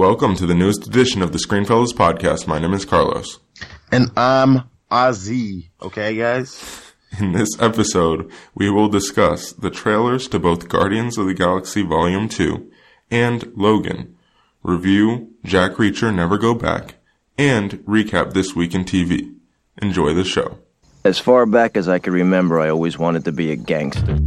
Welcome to the newest edition of the Screenfellows podcast. My name is Carlos. And I'm Ozzy. Okay, guys? In this episode, we will discuss the trailers to both Guardians of the Galaxy Volume 2 and Logan, review Jack Reacher Never Go Back, and recap This Week in TV. Enjoy the show. As far back as I can remember, I always wanted to be a gangster.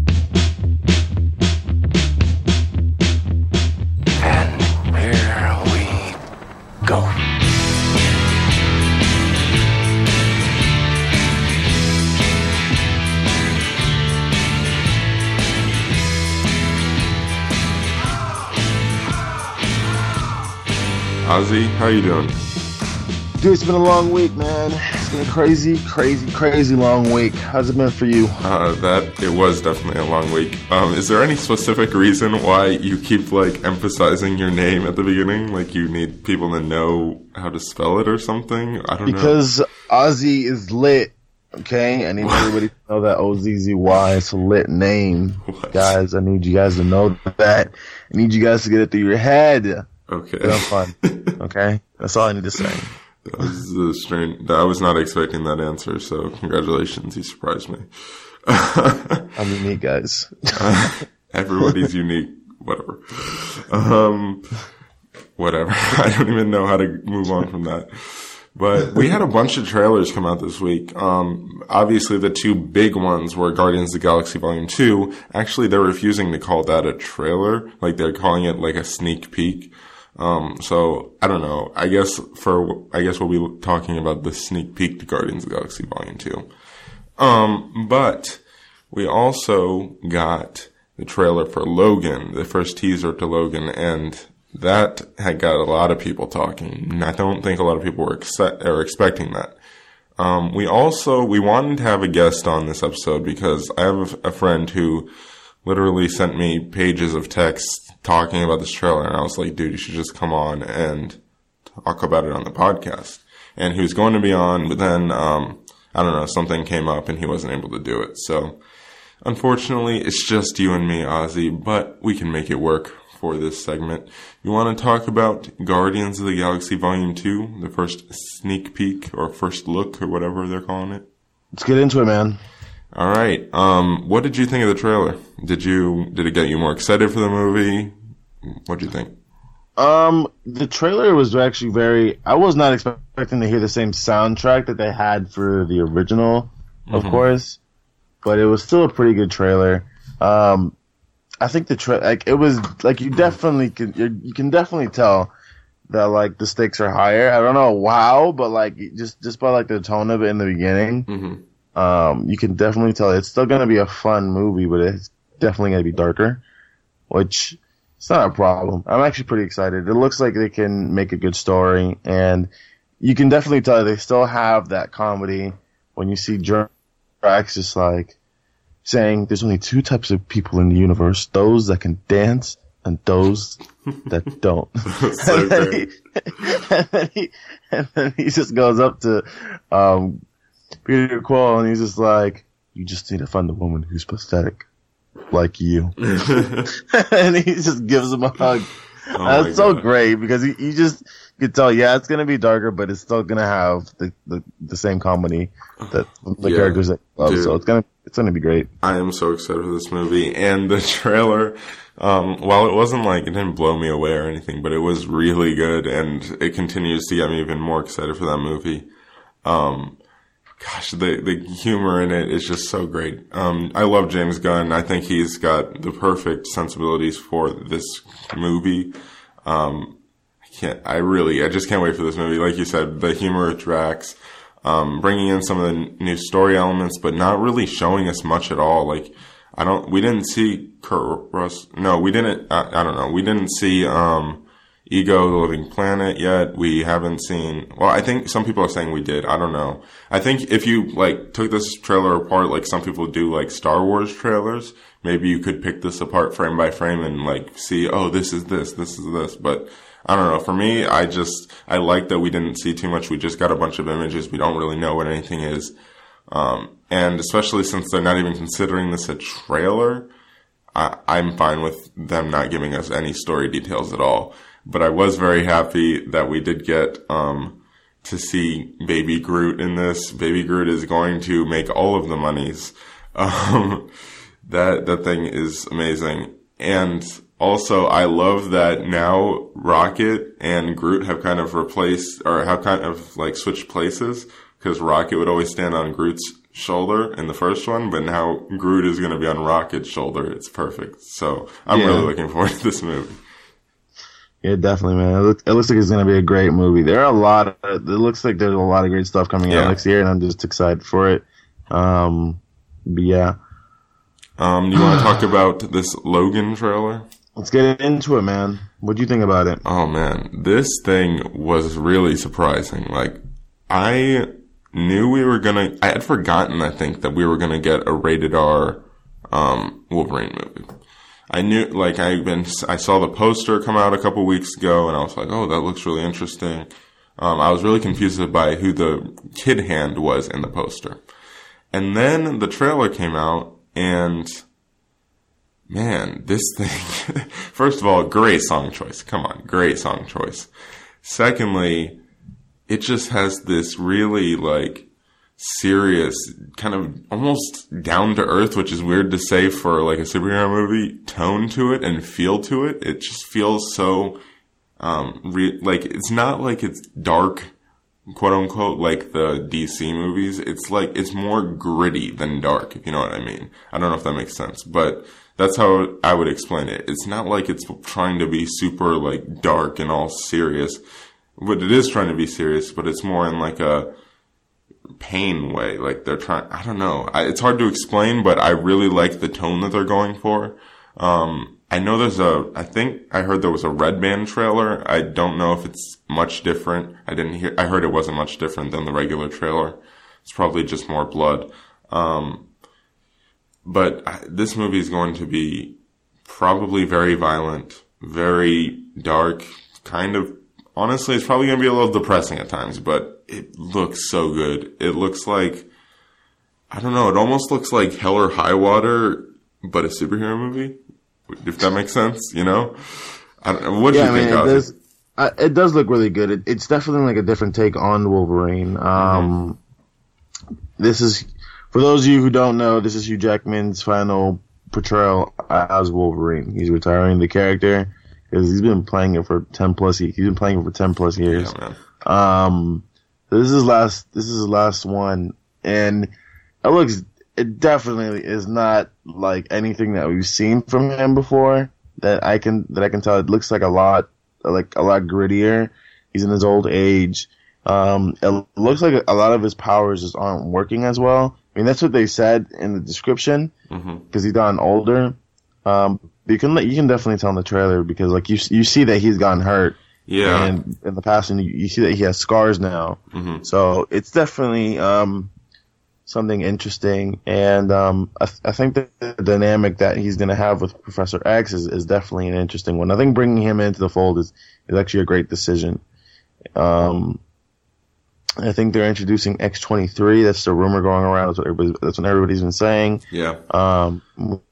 Go. Ozzy, how you doing? Dude, it's been a long week, man. It's been a crazy, crazy, crazy long week. How's it been for you? Uh, that it was definitely a long week. Um, is there any specific reason why you keep like emphasizing your name at the beginning? Like you need people to know how to spell it or something? I don't know. Because Ozzy is lit. Okay, I need everybody to know that O Z Z Y is a lit name, What? guys. I need you guys to know that. I need you guys to get it through your head. Okay. Have fun. Okay, that's all I need to say. That was a strange. I was not expecting that answer. So congratulations, you surprised me. I'm unique, guys. Everybody's unique. Whatever. Um, whatever. I don't even know how to move on from that. But we had a bunch of trailers come out this week. Um, obviously the two big ones were Guardians of the Galaxy Volume 2. Actually, they're refusing to call that a trailer. Like they're calling it like a sneak peek. Um, so I don't know. I guess for, I guess we'll be talking about the sneak peek to Guardians of the Galaxy Volume 2. Um, but we also got the trailer for Logan, the first teaser to Logan, and that had got a lot of people talking. I don't think a lot of people were exce- are expecting that. Um, we also we wanted to have a guest on this episode because I have a friend who literally sent me pages of text talking about this trailer, and I was like, dude, you should just come on and talk about it on the podcast. And he was going to be on, but then um, I don't know, something came up and he wasn't able to do it. So unfortunately, it's just you and me, Ozzy, but we can make it work for this segment. You want to talk about Guardians of the Galaxy Volume 2, the first sneak peek or first look or whatever they're calling it? Let's get into it, man. All right. Um, what did you think of the trailer? Did you did it get you more excited for the movie? What do you think? Um, the trailer was actually very. I was not expecting to hear the same soundtrack that they had for the original, of course, but it was still a pretty good trailer. Um, I think the tra- like it was like you definitely can you you can definitely tell that like the stakes are higher. I don't know how, but like just just by like the tone of it in the beginning, Mm-hmm. Um, you can definitely tell it's still gonna be a fun movie, but it's definitely gonna be darker, which it's not a problem. I'm actually pretty excited. It looks like they can make a good story, and you can definitely tell they still have that comedy when you see Drax just like saying, "There's only two types of people in the universe: those that can dance and those that don't." So and, then he, and, then he, and then he just goes up to um, Peter Quill and he's just like, "You just need to find a woman who's pathetic." Like you, and he just gives him a hug. Oh That's so God. great because you, you just can tell, yeah, it's gonna be darker, but it's still gonna have the, the, the same comedy that the Yeah, characters that love. dude. So it's gonna it's gonna be great. I am so excited for this movie and the trailer. Um, while it wasn't like it didn't blow me away or anything, but it was really good, and it continues to get me even more excited for that movie. Um, gosh, the the humor in it is just so great. Um, I love James Gunn. I think he's got the perfect sensibilities for this movie. Um, I can't. I really. I just can't wait for this movie. Like you said, the humor with Drax, um, bringing in some of the new story elements, but not really showing us much at all. Like I don't. We didn't see Kurt Russ. No, we didn't. I, I don't know. We didn't see um, Ego, the Living Planet yet. We haven't seen. Well, I think some people are saying we did. I don't know. I think if you like took this trailer apart, like some people do, like Star Wars trailers, maybe you could pick this apart frame by frame and like see, oh, this is this, this is this. But I don't know. For me, I just I like that we didn't see too much. We just got a bunch of images. We don't really know what anything is. Um, and especially since they're not even considering this a trailer, I, I'm fine with them not giving us any story details at all. But I was very happy that we did get um, to see Baby Groot in this. Baby Groot is going to make all of the monies. Um, that that thing is amazing, and also I love that now Rocket and Groot have kind of replaced or have kind of like switched places because Rocket would always stand on Groot's shoulder in the first one, but now Groot is going to be on Rocket's shoulder. It's perfect. So I'm Yeah. really looking forward to this movie. Yeah, definitely, man. It, look, it looks like it's gonna be a great movie. There are a lot. Of, it looks like there's a lot of great stuff coming Yeah. out next year, and I'm just excited for it. Um, but yeah, Um, you want to talk about this Logan trailer? let's get into it, man. What do you think about it? Oh man, this thing was really surprising. Like, I knew we were gonna, I had forgotten, I think, that we were gonna get a rated R, um, Wolverine movie. I knew, like, I been, I saw the poster come out a couple weeks ago and I was like, oh, that looks really interesting. Um, I was really confused by who the kid hand was in the poster. And then the trailer came out and man, this thing, first of all, great song choice. Come on, great song choice. Secondly, it just has this really like serious, kind of almost down to earth, which is weird to say for like a superhero movie, tone to it and feel to it. It just feels so, um, re- like it's not like it's dark, quote unquote, like the DC movies. It's like, it's more gritty than dark, if you know what I mean. I don't know if that makes sense, but that's how I would explain it. It's not like it's trying to be super like dark and all serious, but it is trying to be serious, but it's more in like a pain way. Like they're trying, I don't know. I, it's hard to explain, but I really like the tone that they're going for. Um, I know there's a, I think I heard there was a Red Band trailer. I don't know if it's much different. I didn't hear, I heard it wasn't much different than the regular trailer. It's probably just more blood. Um, but I- this movie is going to be probably very violent, very dark, kind of, honestly, it's probably going to be a little depressing at times, but it looks so good. It looks like, I don't know, it almost looks like Hell or High Water, but a superhero movie, if that makes sense, you know? I don't. What do Yeah, you I mean, think, it does. Uh, it does look really good. It, it's definitely like a different take on Wolverine. Um, this is for those of you who don't know. This is Hugh Jackman's final portrayal as Wolverine. He's retiring the character because he's been playing it for ten plus. He's been playing it for ten plus years. Yeah, man. Um, so this is last. This is his last one, and it looks. It definitely is not like anything that we've seen from him before. That I can that I can tell. It looks like a lot like a lot grittier. He's in his old age. Um, it looks like a lot of his powers just aren't working as well. I mean, that's what they said in the description because he's gotten older. Um, you can you can definitely tell in the trailer because like you you see that he's gotten hurt Yeah. and in the past, and you, you see that he has scars now. hmm So it's definitely um, something interesting, and um, I, th- I think the dynamic that he's going to have with Professor X is, is definitely an interesting one. I think bringing him into the fold is, is actually a great decision. Um, I think they're introducing X twenty three. That's the rumor going around. That's what everybody, that's what everybody's been saying. Yeah. Um,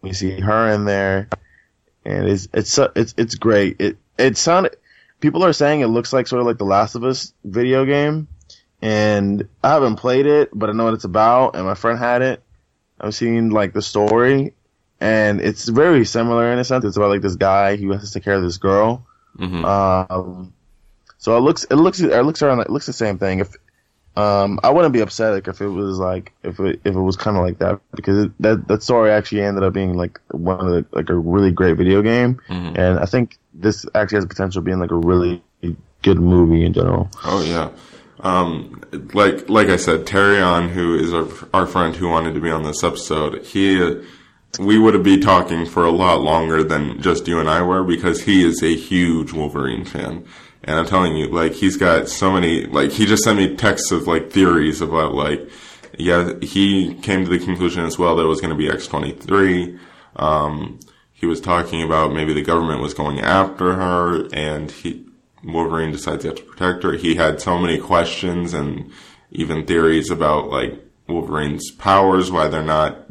we see her in there, and it's it's it's it's great. It it sounded. People are saying it looks like sort of like the Last of Us video game, and I haven't played it, but I know what it's about, and my friend had it. I've seen like the story, and it's very similar in a sense. It's about like this guy who has to take care of this girl. hmm Um, so it looks it looks it looks around it looks the same thing. If um, I wouldn't be upset like if it was like if it if it was kind of like that because it, that that story actually ended up being like one of the like a really great video game, hmm and I think this actually has potential of being like a really good movie in general. Oh yeah. Um, like like I said, Terry on, who is our our friend who wanted to be on this episode, he uh, we would have be talking for a lot longer than just you and I were because he is a huge Wolverine fan. And I'm telling you, like he's got so many like he just sent me texts of like theories about like yeah, he came to the conclusion as well that it was going to be X23. Um, he was talking about maybe the government was going after her and he Wolverine decides he has to protect her. He had so many questions and even theories about like Wolverine's powers, why they're not,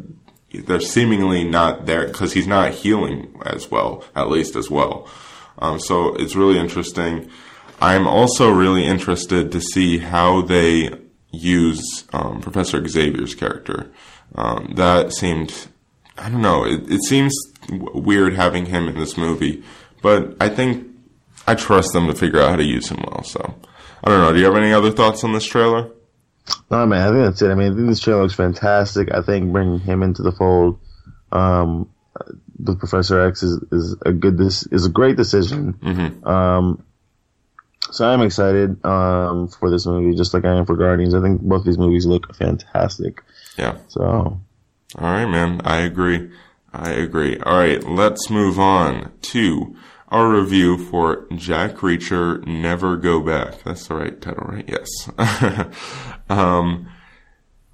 they're seemingly not there because he's not healing as well, at least as well. Um, so it's really interesting. I'm also really interested to see how they use um, Professor Xavier's character. Um, that seemed, I don't know, it, it seems w- weird having him in this movie, but I think I trust them to figure out how to use him well. So I don't know. Do you have any other thoughts on this trailer? No, man, I think that's it. I mean, I think this trailer looks fantastic. I think bringing him into the fold, um, with Professor X is, is a good, this is a great decision. Mm-hmm. Um, so I'm excited, um, for this movie, just like I am for Guardians. I think both these movies look fantastic. Yeah. So, All right, man. I agree. I agree. All right, let's move on to our review for Jack Reacher Never Go Back. That's the right title, right? Yes. um,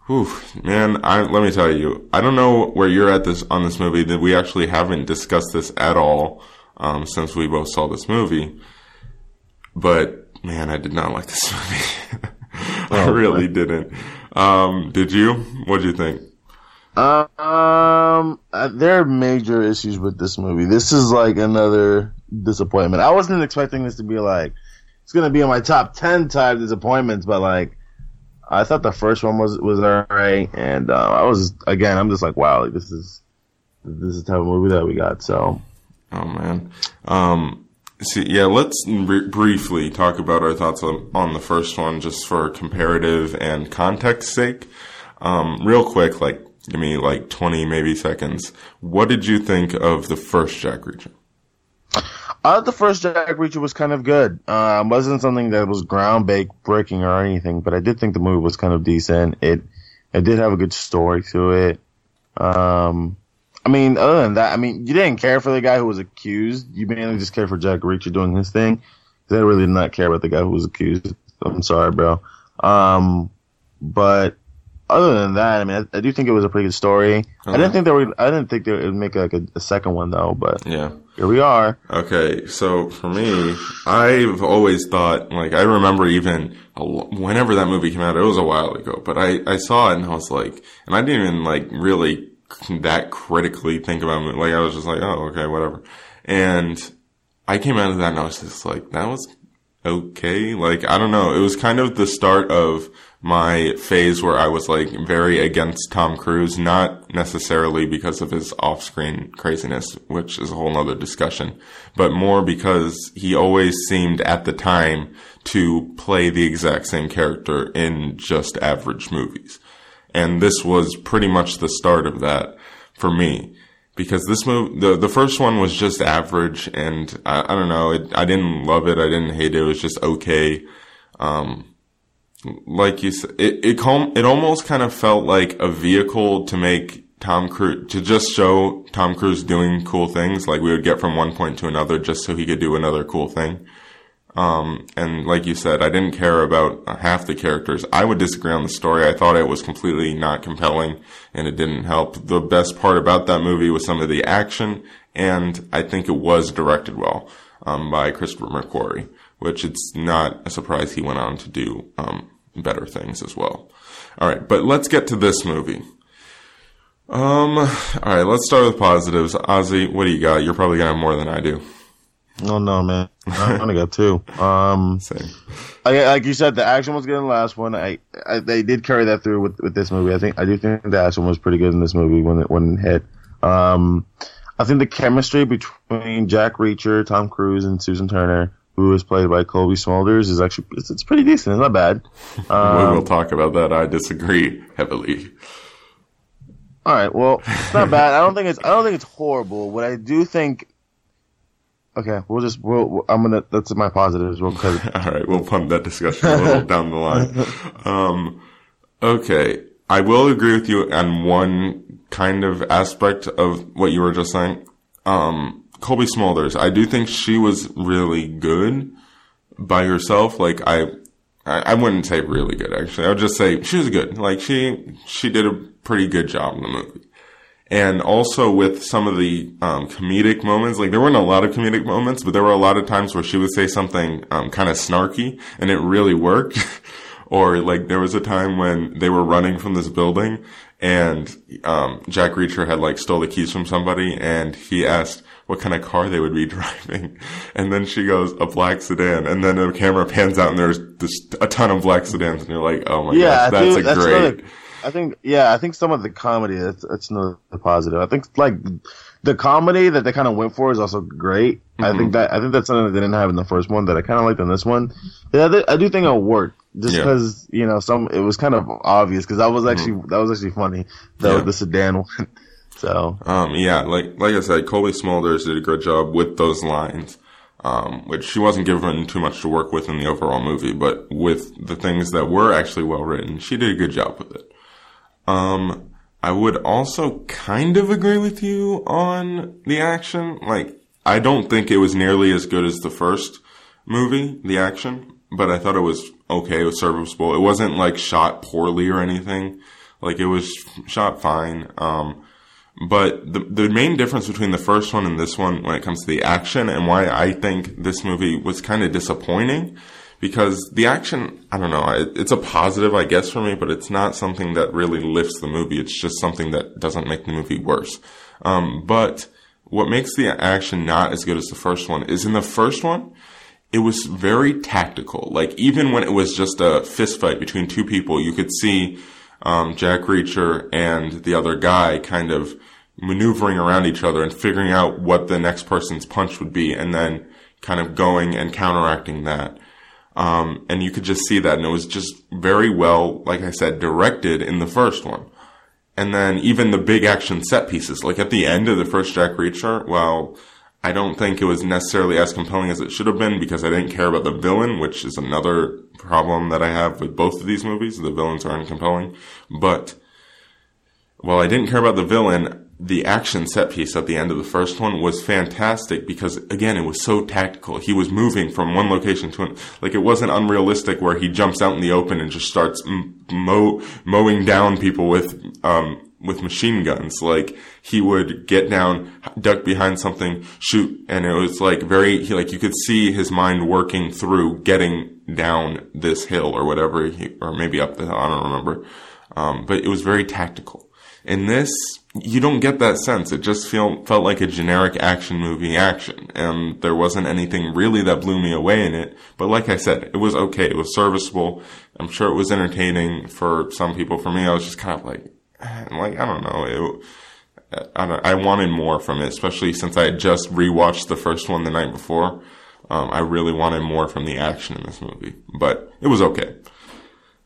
whew, man, I, let me tell you, I don't know where you're at this on this movie that we actually haven't discussed this at all um, since we both saw this movie. But man, I did not like this movie. I really didn't. Um, did you? What did you think? Um, uh, there are major issues with this movie. This is like another disappointment. I wasn't expecting this to be like it's gonna be in my top ten type disappointments, but like I thought the first one was was alright, and uh, I was again I'm just like wow, like, this is this is the type of movie that we got. So Oh man. Um, see, yeah, let's br- briefly talk about our thoughts on, on the first one, just for comparative and context sake. Um, real quick, like, give me like 20 maybe seconds. What did you think of the first Jack Reacher? I thought the first Jack Reacher was kind of good. Uh, wasn't something that was ground breaking or anything, but I did think the movie was kind of decent. It it did have a good story to it. Um, I mean, other than that, I mean, you didn't care for the guy who was accused. You mainly just cared for Jack Reacher doing his thing. I really did not care about the guy who was accused. I'm sorry, bro. Um, but other than that, I mean, I, I do think it was a pretty good story. I didn't think they were. I didn't think they would make like a, a second one though. But Yeah. here we are. Okay, so for me, I've always thought, like, I remember even a whenever that movie came out, it was a while ago, but I, I saw it and I was like, and I didn't even, like, really that critically think about it. Like, I was just like, oh, okay, whatever. And I came out of that and I was just like, that was okay. Like, I don't know. It was kind of the start of my phase where I was like very against Tom Cruise, not necessarily because of his off-screen craziness, which is a whole nother discussion, but more because he always seemed at the time to play the exact same character in just average movies. And this was pretty much the start of that for me because this movie, the the first one was just average, and I, I don't know, it, I didn't love it, I didn't hate it, it was just okay. Um, like you said, it it com- it almost kind of felt like a vehicle to make Tom Cruise to just show Tom Cruise doing cool things, like we would get from one point to another, just so he could do another cool thing. Um, and like you said, I didn't care about half the characters. I would disagree on the story. I thought it was completely not compelling and it didn't help. The best part about that movie was some of the action and I think it was directed well, um, by Christopher McQuarrie, which it's not a surprise he went on to do, um, better things as well. All right. But let's get to this movie. Um, all right, let's start with positives. Ozzy, what do you got? You're probably gonna have more than I do. Oh no, man! I only got two. Um, Same. I, like you said, the action was good in the last one. I, I they did carry that through with, with this movie. I think I do think the action was pretty good in this movie when it when it hit. Um, I think the chemistry between Jack Reacher, Tom Cruise, and Susan Turner, who is played by Colby Smulders, is actually it's, it's pretty decent. It's not bad. we Um, will talk about that. I disagree heavily. all right, well, it's not bad. I don't think it's I don't think it's horrible. What I do think. Okay, we'll just we'll, I'm gonna that's my positives. We'll cut it. All right, we'll pump that discussion a little down the line. Um, okay, I will agree with you on one kind of aspect of what you were just saying. Um, Colby Smulders, I do think she was really good by herself. Like I, I, I wouldn't say really good actually. I would just say she was good. Like she, she did a pretty good job in the movie. And also with some of the um, comedic moments, like there weren't a lot of comedic moments, but there were a lot of times where she would say something um, kind of snarky, and it really worked. or like there was a time when they were running from this building, and um, Jack Reacher had like stole the keys from somebody, and he asked what kind of car they would be driving. And then she goes, a black sedan. And then the camera pans out and there's this, a ton of black sedans. And you're like, oh my yeah, gosh, that's a that's great. another- I think yeah, I think some of the comedy that's that's another positive. I think like the comedy that they kind of went for is also great. I Mm-hmm. think that I think that's something that they didn't have in the first one that I kind of liked in this one. Yeah, I, do think it'll work just Yeah. because you know some it was kind of obvious because that was actually that was actually funny the Mm-hmm. Yeah. the sedan one. So Um, yeah, like like I said, Coley Smulders did a good job with those lines, um, which she wasn't given too much to work with in the overall movie, but with the things that were actually well written, she did a good job with it. Um, I would also kind of agree with you on the action. Like, I don't think it was nearly as good as the first movie, the action, but I thought it was okay. It was serviceable. It wasn't like shot poorly or anything. Like, it was shot fine. Um, but the the main difference between the first one and this one, when it comes to the action, and why I think this movie was kind of disappointing, because the action, I don't know, it, it's a positive, I guess, for me, but it's not something that really lifts the movie. It's just something that doesn't make the movie worse. Um, but what makes the action not as good as the first one is in the first one, it was very tactical. Like even when it was just a fist fight between two people, you could see um, Jack Reacher and the other guy kind of maneuvering around each other and figuring out what the next person's punch would be, and then kind of going and counteracting that. Um, and you could just see that, and it was just very well, like I said, directed in the first one. And then even the big action set pieces, like at the end of the first Jack Reacher, well, I don't think it was necessarily as compelling as it should have been because I didn't care about the villain, which is another problem that I have with both of these movies. The villains aren't compelling. But while I didn't care about the villain, the action set piece at the end of the first one was fantastic because again, it was so tactical. He was moving from one location to another. Like it wasn't unrealistic where he jumps out in the open and just starts m- mow, mowing down people with, um, with machine guns. Like he would get down, duck behind something, shoot, and it was like very, he, like you could see his mind working through getting down this hill or whatever, he, or maybe up the hill. I don't remember. Um, but it was very tactical. In this, you don't get that sense. It just feel, felt like a generic action movie action. And there wasn't anything really that blew me away in it. But like I said, it was okay. It was serviceable. I'm sure it was entertaining for some people. For me, I was just kind of like, like, I don't know. It, I, I wanted more from it, especially since I had just rewatched the first one the night before. Um, I really wanted more from the action in this movie, but it was okay.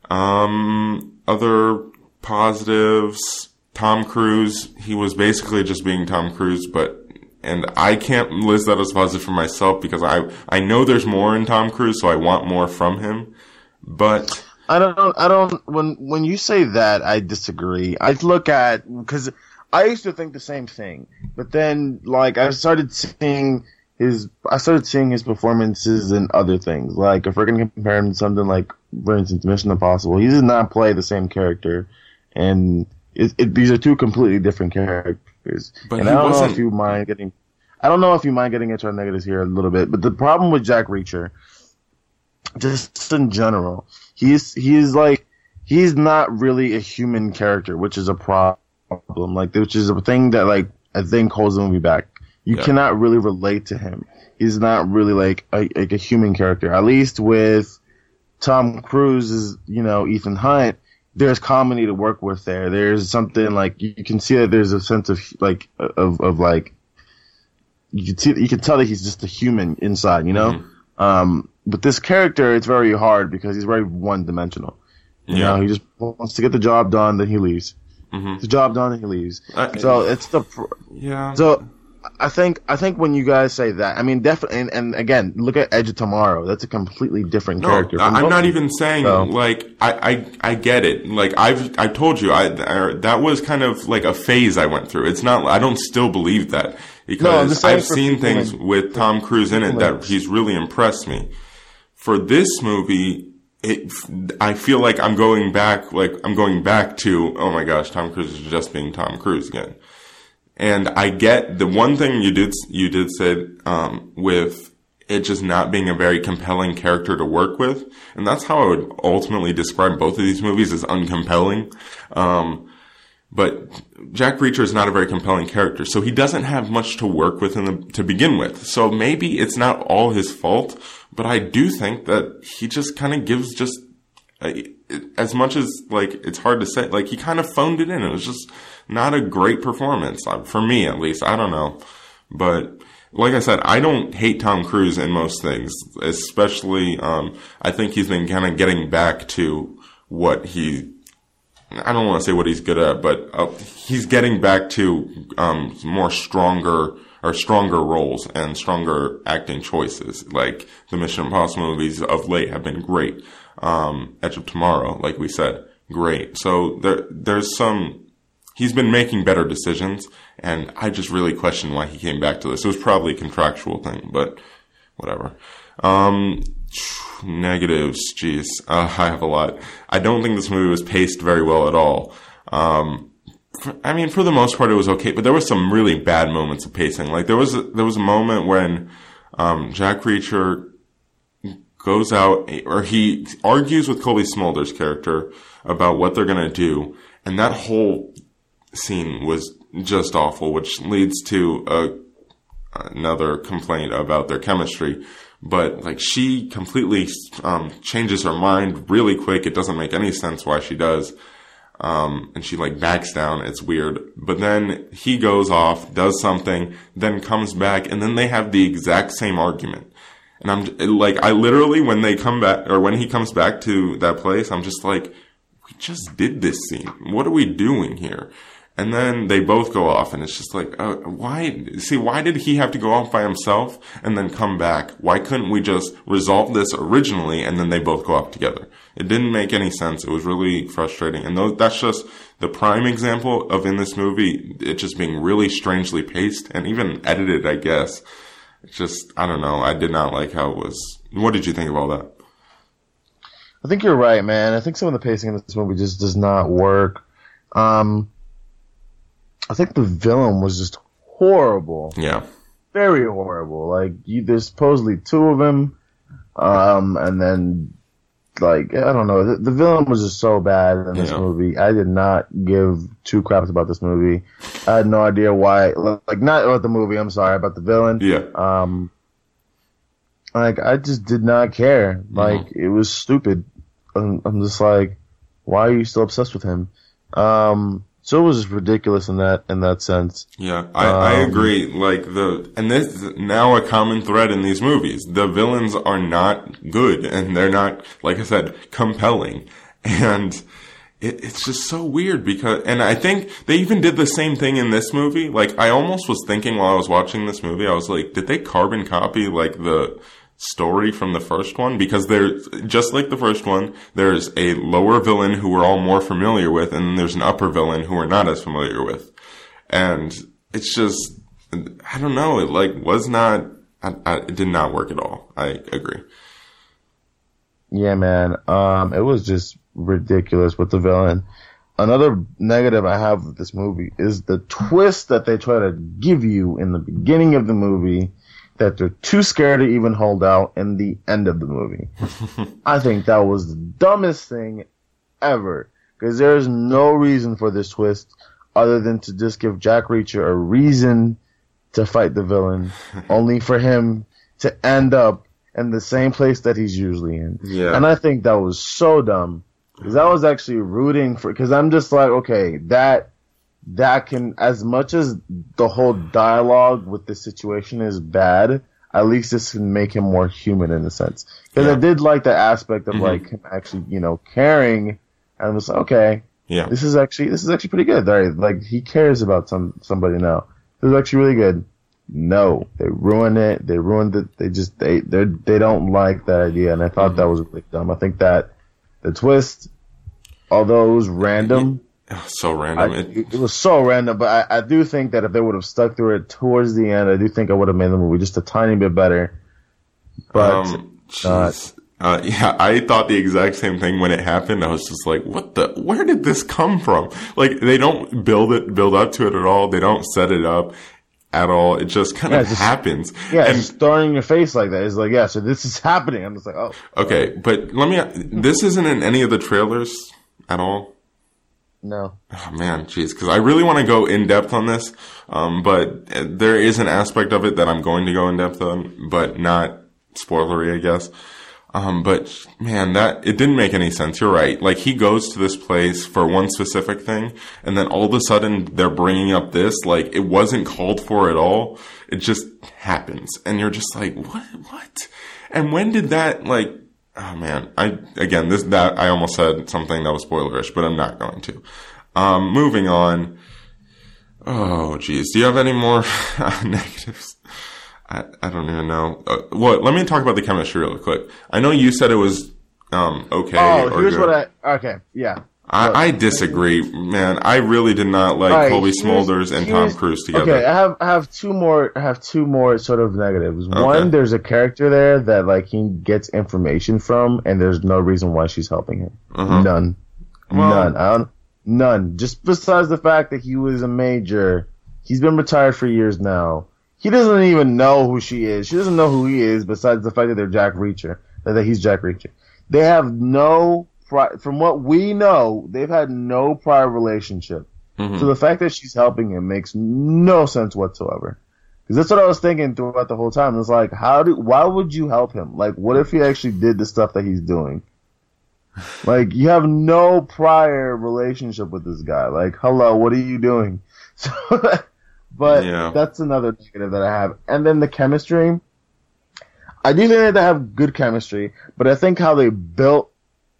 Um, other positives, Tom Cruise, he was basically just being Tom Cruise, but, and I can't list that as positive for myself because I, I know there's more in Tom Cruise, so I want more from him, but, I don't I don't when when you say that I disagree. I look at because I used to think the same thing, but then like I started seeing his I started seeing his performances in other things. Like if we're gonna compare him to something like, for instance, Mission Impossible, he does not play the same character, and it, it, these are two completely different characters. But and I don't know wasn't- if you mind getting. I don't know if you mind getting into our negatives here a little bit, but the problem with Jack Reacher, just in general, he's he's like he's not really a human character, which is a problem. Like which is a thing that like I think holds the movie back. You Yeah. cannot really relate to him. He's not really like a, like a human character. At least with Tom Cruise is you know Ethan Hunt. There's comedy to work with there. There's something like you can see that there's a sense of like of of like you can see you can tell that he's just a human inside, you know. Um, but this character, it's very hard because he's very one dimensional. You Yeah. know, he just wants to get the job done, then he leaves. Mhm. The job done, and he leaves. I- so it's the yeah. so. I think I think when you guys say that, I mean definitely, and, and again, look at Edge of Tomorrow. That's a completely different No, character. I'm not even saying So- like I, I I get it. Like I've I told you I, I that was kind of like a phase I went through. It's not I don't still believe that because saying I've seen things with Tom Cruise in it that he's really impressed me. For this movie, it I feel like I'm going back like I'm going back to oh my gosh, Tom Cruise is just being Tom Cruise again. And I get the one thing you did you did say um, with it just not being a very compelling character to work with, and that's how I would ultimately describe both of these movies as uncompelling. Um, but Jack Reacher is not a very compelling character, so he doesn't have much to work with in the, to begin with. So maybe it's not all his fault, but I do think that he just kind of gives just uh, as much as like it's hard to say, like he kind of phoned it in. It was just not a great performance uh, for me, at least. I don't know, but like I said, I don't hate Tom Cruise in most things, especially. Um, I think he's been kind of getting back to what he I don't want to say what he's good at, but uh, he's getting back to um, more stronger or stronger roles and stronger acting choices. Like the Mission Impossible movies of late have been great. Um, Edge of Tomorrow, like we said, great. So there, there's some. He's been making better decisions, and I just really question why he came back to this. It was probably a contractual thing, but whatever. Um, negatives, jeez, uh, I have a lot. I don't think this movie was paced very well at all. Um, for, I mean, for the most part, it was okay, but there were some really bad moments of pacing. Like there was a, there was a moment when um, Jack Reacher goes out or he argues with Cobie Smulders' character about what they're gonna do, and that whole scene was just awful, which leads to a, another complaint about their chemistry but like she completely um, changes her mind really quick. It doesn't make any sense why she does. Um, and she like backs down. It's weird. But then he goes off, does something, then comes back, and then they have the exact same argument. And I'm like, I literally, when they come back, or when he comes back to that place, I'm just like, we just did this scene. What are we doing here? And then they both go off, and it's just like, uh, why? See, why did he have to go off by himself and then come back? Why couldn't we just resolve this originally and then they both go off together? It didn't make any sense. It was really frustrating. And that's just the prime example of in this movie, it just being really strangely paced and even edited, I guess. It's just, I don't know. I did not like how it was. What did you think of all that? I think you're right, man. I think some of the pacing in this movie just does not work. Um, I think the villain was just horrible. Yeah. Very horrible. Like you, there's supposedly two of them, um, and then like I don't know. The, the villain was just so bad in this Yeah. movie. I did not give two craps about this movie. I had no idea why. Like not about the movie. I'm sorry about the villain. Yeah. Um, like I just did not care. Like it was stupid. I'm, I'm just like, why are you still obsessed with him? Um, so it was ridiculous in that in that sense. Yeah, I, I Um, agree. Like the, and this is now a common thread in these movies. The villains are not good and they're not, like I said, compelling. And it, it's just so weird because, and I think they even did the same thing in this movie. Like I almost was thinking while I was watching this movie, I was like, did they carbon copy like the story from the first one? Because there's, just like the first one, there's a lower villain who we're all more familiar with and there's an upper villain who we're not as familiar with and it's just I don't know. It like was not. I, I, it did not work at all. I agree. Yeah, man. Um, it was just ridiculous with the villain. Another negative I have with this movie is the twist that they try to give you in the beginning of the movie that they're too scared to even hold out in the end of the movie. I think that was the dumbest thing ever because there's no reason for this twist other than to just give Jack Reacher a reason to fight the villain, only for him to end up in the same place that he's usually in. Yeah. And I think that was so dumb because I was actually rooting for because I'm just like, okay, that that can as much as the whole dialogue with the situation is bad. At least this can make him more human in a sense. Because Yeah. I did like the aspect of Mhm. like him actually, you know, caring. And I was like, okay, Yeah. this is actually this is actually pretty good. Right? Like he cares about some somebody now. This is actually really good. No, they ruined it. They ruined it. They just they they they don't like that idea, and I thought that was really dumb. I think that the twist, although it was random, So random. It, it, it was so random. But I, I do think that if they would have stuck through it towards the end, I do think I would have made the movie just a tiny bit better. But um, jeez. Uh, yeah, I thought the exact same thing when it happened. I was just like, "What the? Where did this come from?" Like they don't build it, build up to it at all. They don't set it up at all. It just kind Yeah, of just- happens. yeah, and just throwing in your face like that is like, yeah. So this is happening. I'm just like, oh, Okay, but let me. This isn't in any of the trailers at all. No. Oh man, jeez, because I really want to go in depth on this, um, but there is an aspect of it that I'm going to go in depth on, but not spoilery, I guess. Um, but man, that it didn't make any sense. You're right. Like he goes to this place for one specific thing, and then all of a sudden they're bringing up this. Like it wasn't called for at all. It just happens, and you're just like, what? What? And when did that like? Oh man, I again this that I almost said something that was spoilerish, but I'm not going to. Um, moving on. Oh geez, do you have any more negatives? I, I don't even know. Uh, what? Let me talk about the chemistry real quick. I know you said it was um, okay. Oh, here's good. what I. Okay, yeah. I, I disagree, man. I really did not like right, Colby Smulders and Tom Cruise together. Okay, I have I have two more I have two more sort of negatives. Okay. One, there's a character there that like he gets information from, and there's no reason why she's helping him. Uh-huh. None, Well- none. I don't, none. Just besides the fact that he was a major, he's been retired for years now. He doesn't even know who she is. She doesn't know who he is. Besides the fact that they're Jack Reacher, that that he's Jack Reacher. They have no. Pri- from what we know, they've had no prior relationship. Mhm. So the fact that she's helping him makes no sense whatsoever. Because that's what I was thinking throughout the whole time. It's like, how do, why would you help him? Like, what if he actually did the stuff that he's doing? Like, you have no prior relationship with this guy. Like, hello, what are you doing? So, but Yeah. that's another negative that I have. And then the chemistry. I do think that they have good chemistry, but I think how they built,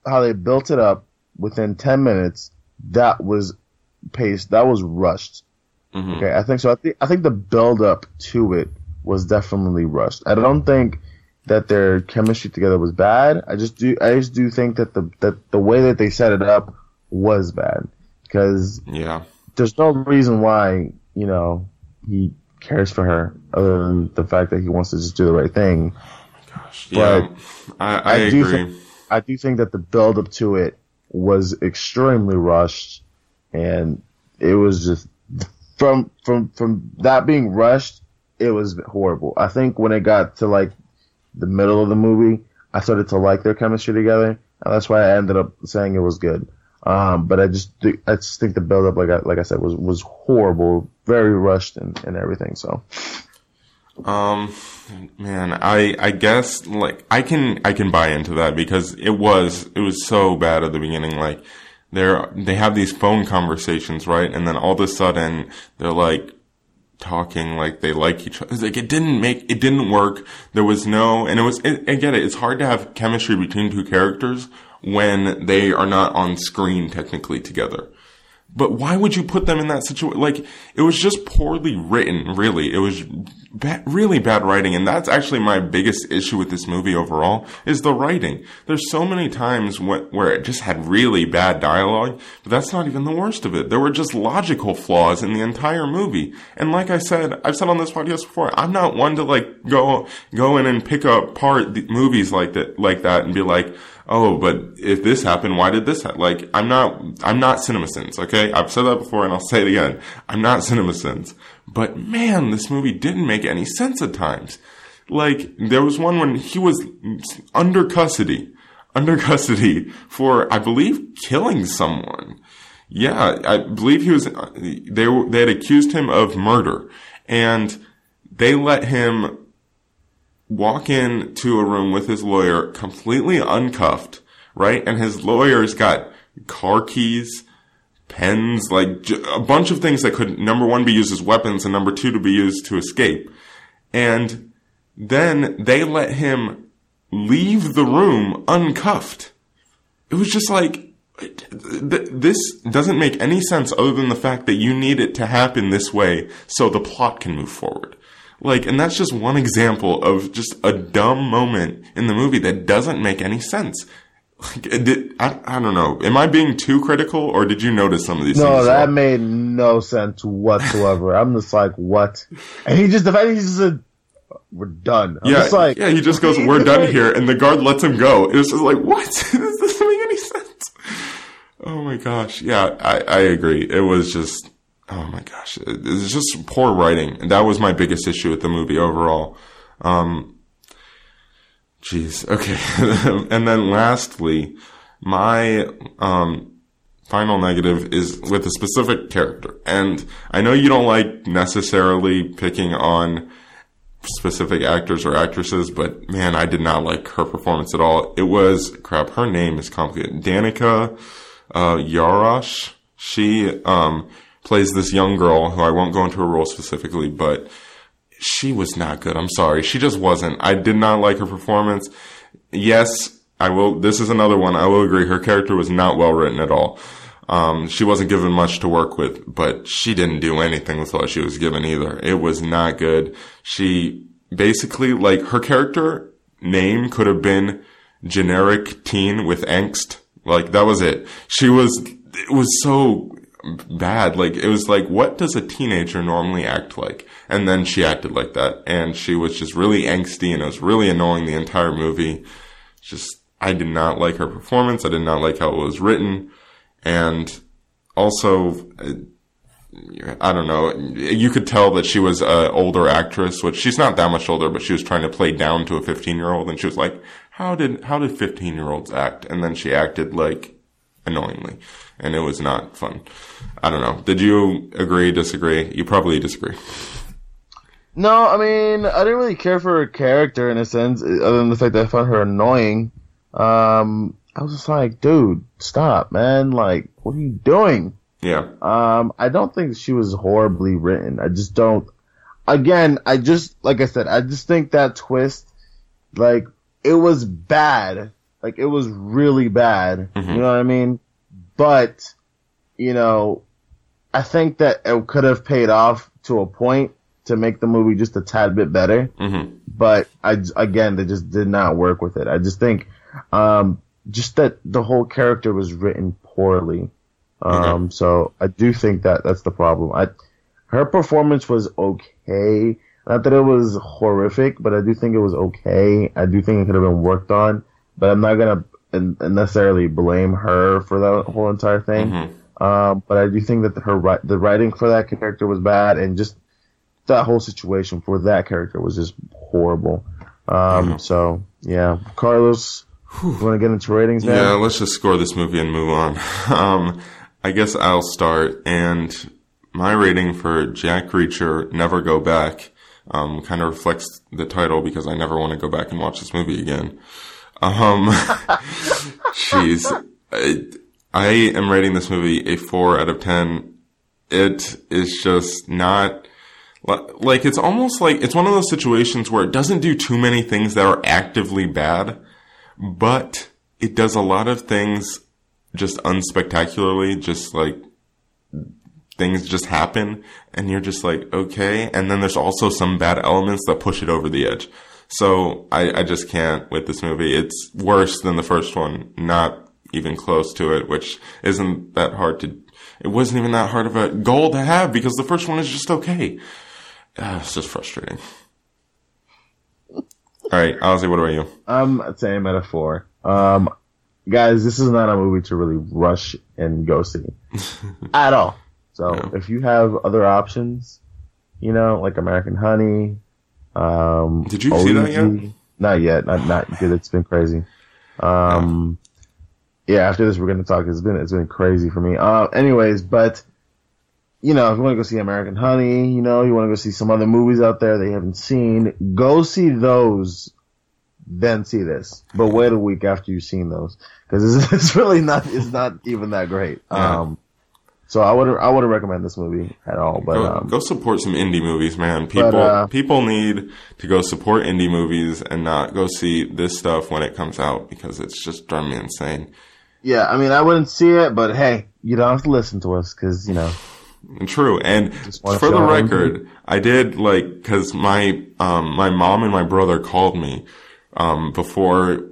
how they built it up within 10 minutes, that was paced, that was rushed. Mhm. Okay, I think so. I think I think the build up to it was definitely rushed. I don't think that their chemistry together was bad. I just do I just do think that the that the way that they set it up was bad because Yeah. there's no reason why you know he cares for her other than the fact that he wants to just do the right thing. Yeah. I, I, I do agree. I do think that the build up to it was extremely rushed, and it was just from from from that being rushed, it was horrible. I think when it got to like the middle of the movie, I started to like their chemistry together, and that's why I ended up saying it was good. Um, but I just I just think the build up, like I like I said, was was horrible, very rushed and, and everything. So Um, man, I I guess like I can I can buy into that because it was it was so bad at the beginning. Like they're they have these phone conversations, right? And then all of a sudden they're like talking like they like each other. It's like it didn't make it didn't work. There was no, and it was. It, I get it. It's hard to have chemistry between two characters when they are not on screen technically together. But why would you put them in that situation? Like, it was just poorly written, really. It was ba- really bad writing. And that's actually my biggest issue with this movie overall, is the writing. There's so many times wh- where it just had really bad dialogue, but that's not even the worst of it. There were just logical flaws in the entire movie. And like I said, I've said on this podcast before, I'm not one to like go, go in and pick apart the movies like that, like that and be like, oh, but if this happened, why did this happen? Like, I'm not, I'm not CinemaSins, okay? I've said that before and I'll say it again. I'm not CinemaSins. But man, this movie didn't make any sense at times. Like, there was one when he was under custody, under custody for, I believe, killing someone. Yeah, I believe he was, they, they had accused him of murder and they let him walk into a room with his lawyer completely uncuffed, right? And his lawyer's got car keys, pens, like a bunch of things that could, number one, be used as weapons and number two, to be used to escape. And then they let him leave the room uncuffed. It was just like, th- this doesn't make any sense other than the fact that you need it to happen this way so the plot can move forward. Like, and that's just one example of just a dumb moment in the movie that doesn't make any sense. Like, did, I, I don't know. Am I being too critical, or did you notice some of these no, that well? made no sense whatsoever. I'm just like, what? And he just the fact that he just said, "We're done." I'm yeah, like, yeah. He just goes, "We're done here," and the guard lets him go. It was just like, what? this doesn't make any sense. Oh my gosh. Yeah, I, I agree. It was just, oh my gosh, it, it's just poor writing, and that was my biggest issue with the movie overall. Um, jeez. Okay. and then lastly, my um final negative is with a specific character. And I know you don't like necessarily picking on specific actors or actresses, but man, I did not like her performance at all. It was crap. Her name is complicated. Danika uh, Yarosh. She um, plays this young girl who I won't go into her role specifically, but she was not good. I'm sorry. She just wasn't. I did not like her performance. Yes, I will. This is another one. I will agree. Her character was not well written at all. Um, she wasn't given much to work with, but she didn't do anything with what she was given either. It was not good. She basically, like, her character name could have been generic teen with angst. Like, that was it. She was, it was so bad. Like, it was like, what does a teenager normally act like? And then she acted like that. And she was just really angsty and it was really annoying the entire movie. Just, I did not like her performance. I did not like how it was written. And also, uh, I don't know, you could tell that she was an older actress, which she's not that much older, but she was trying to play down to a 15 year old. And she was like, how did, how did 15 year olds act? And then she acted like annoyingly and it was not fun. I don't know. Did you agree, disagree? You probably disagree. No, I mean, I didn't really care for her character in a sense, other than the fact that I found her annoying. Um, I was just like, dude, stop, man. Like, what are you doing? Yeah. Um, I don't think she was horribly written. I just don't. Again, I just, like I said, I just think that twist, like, it was bad. Like, it was really bad. Mm-hmm. You know what I mean? But, you know, I think that it could have paid off to a point to make the movie just a tad bit better. Mm-hmm. But I, again, they just did not work with it. I just think, um, just that the whole character was written poorly. Um, so I do think that that's the problem. I, her performance was okay. Not that it was horrific, but I do think it was okay. I do think it could have been worked on, but I'm not gonna necessarily blame her for that whole entire thing. Mm-hmm. Um, but I do think that her the writing for that character was bad, and just that whole situation for that character was just horrible. Um, so yeah, Carlos, you want to get into ratings now? Yeah, let's just score this movie and move on. Um, I guess I'll start. And my rating for Jack Reacher, Never Go Back, um, kind of reflects the title because I never want to go back and watch this movie again. Um, jeez. I, I am rating this movie a four out of 10. It is just not, like, it's almost like, it's one of those situations where it doesn't do too many things that are actively bad, but it does a lot of things just unspectacularly, just like things just happen and you're just like, okay. And then there's also some bad elements that push it over the edge. So I, I just can't with this movie. It's worse than the first one, not even close to it, which isn't that hard to, it wasn't even that hard of a goal to have because the first one is just okay. Uh, it's just frustrating. All right, Ozzy, what about you? I'm saying at a four. Um, guys, this is not a movie to really rush and go see at all. So Yeah. if you have other options, you know, like American Honey, um, Did you see that yet? Not yet. Not not because it's been crazy. Um, yeah. After this, we're gonna talk. It's been it's been crazy for me. Uh, anyways, but you know, if you want to go see American Honey, you know, you want to go see some other movies out there that you haven't seen, go see those. Then see this, but wait a week after you've seen those because it's, it's really not it's not even that great. Yeah. Um, so I would I wouldn't recommend this movie at all. But Go, um, go support some indie movies, man. People uh, people need to go support indie movies and not go see this stuff when it comes out because it's just driving me insane. yeah, I mean I wouldn't see it, but hey, you don't have to listen to us because you know True. And for the record, I did like because my um my mom and my brother called me um before.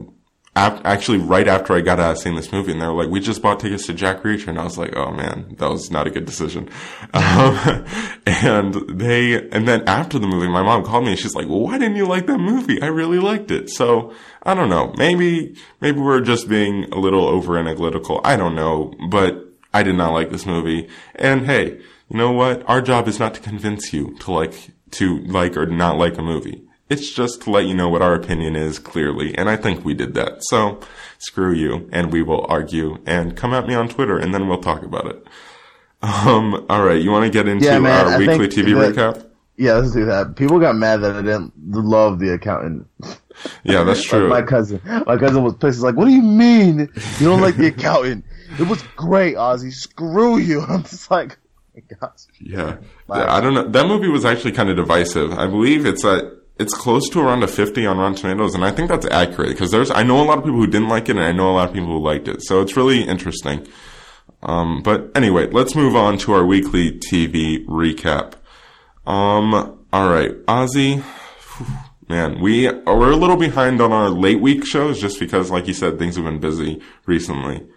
ap- Actually, right after I got out of seeing this movie, and they were like, "We just bought tickets to Jack Reacher," and I was like, "Oh man, that was not a good decision." Um, and they, and then after the movie, my mom called me, and she's like, well, "Why didn't you like that movie? I really liked it." So I don't know. Maybe, maybe we're just being a little over analytical. I don't know, but I did not like this movie. And hey, you know what? Our job is not to convince you to like, to like or not like a movie. It's just to let you know what our opinion is clearly, and I think we did that. So, screw you, and we will argue, and come at me on Twitter, and then we'll talk about it. Um, alright, you want to get into Yeah, man, our I weekly TV that- recap? Yeah, let's do that. People got mad that I didn't love the accountant. Yeah, that's Like true. my cousin, my cousin was pissed. He's like, "What do you mean you don't like the accountant? It was great, Ozzy. Screw you." I'm just like, oh my gosh. Yeah. Yeah, I don't know. That movie was actually kind of divisive. I believe it's at it's close to around a 50 on Rotten Tomatoes, and I think that's accurate because there's I know a lot of people who didn't like it, and I know a lot of people who liked it. So it's really interesting. Um, but anyway, let's move on to our weekly TV recap. Um, all right, Ozzy. Man, we we're a little behind on our late week shows just because, like you said, things have been busy recently.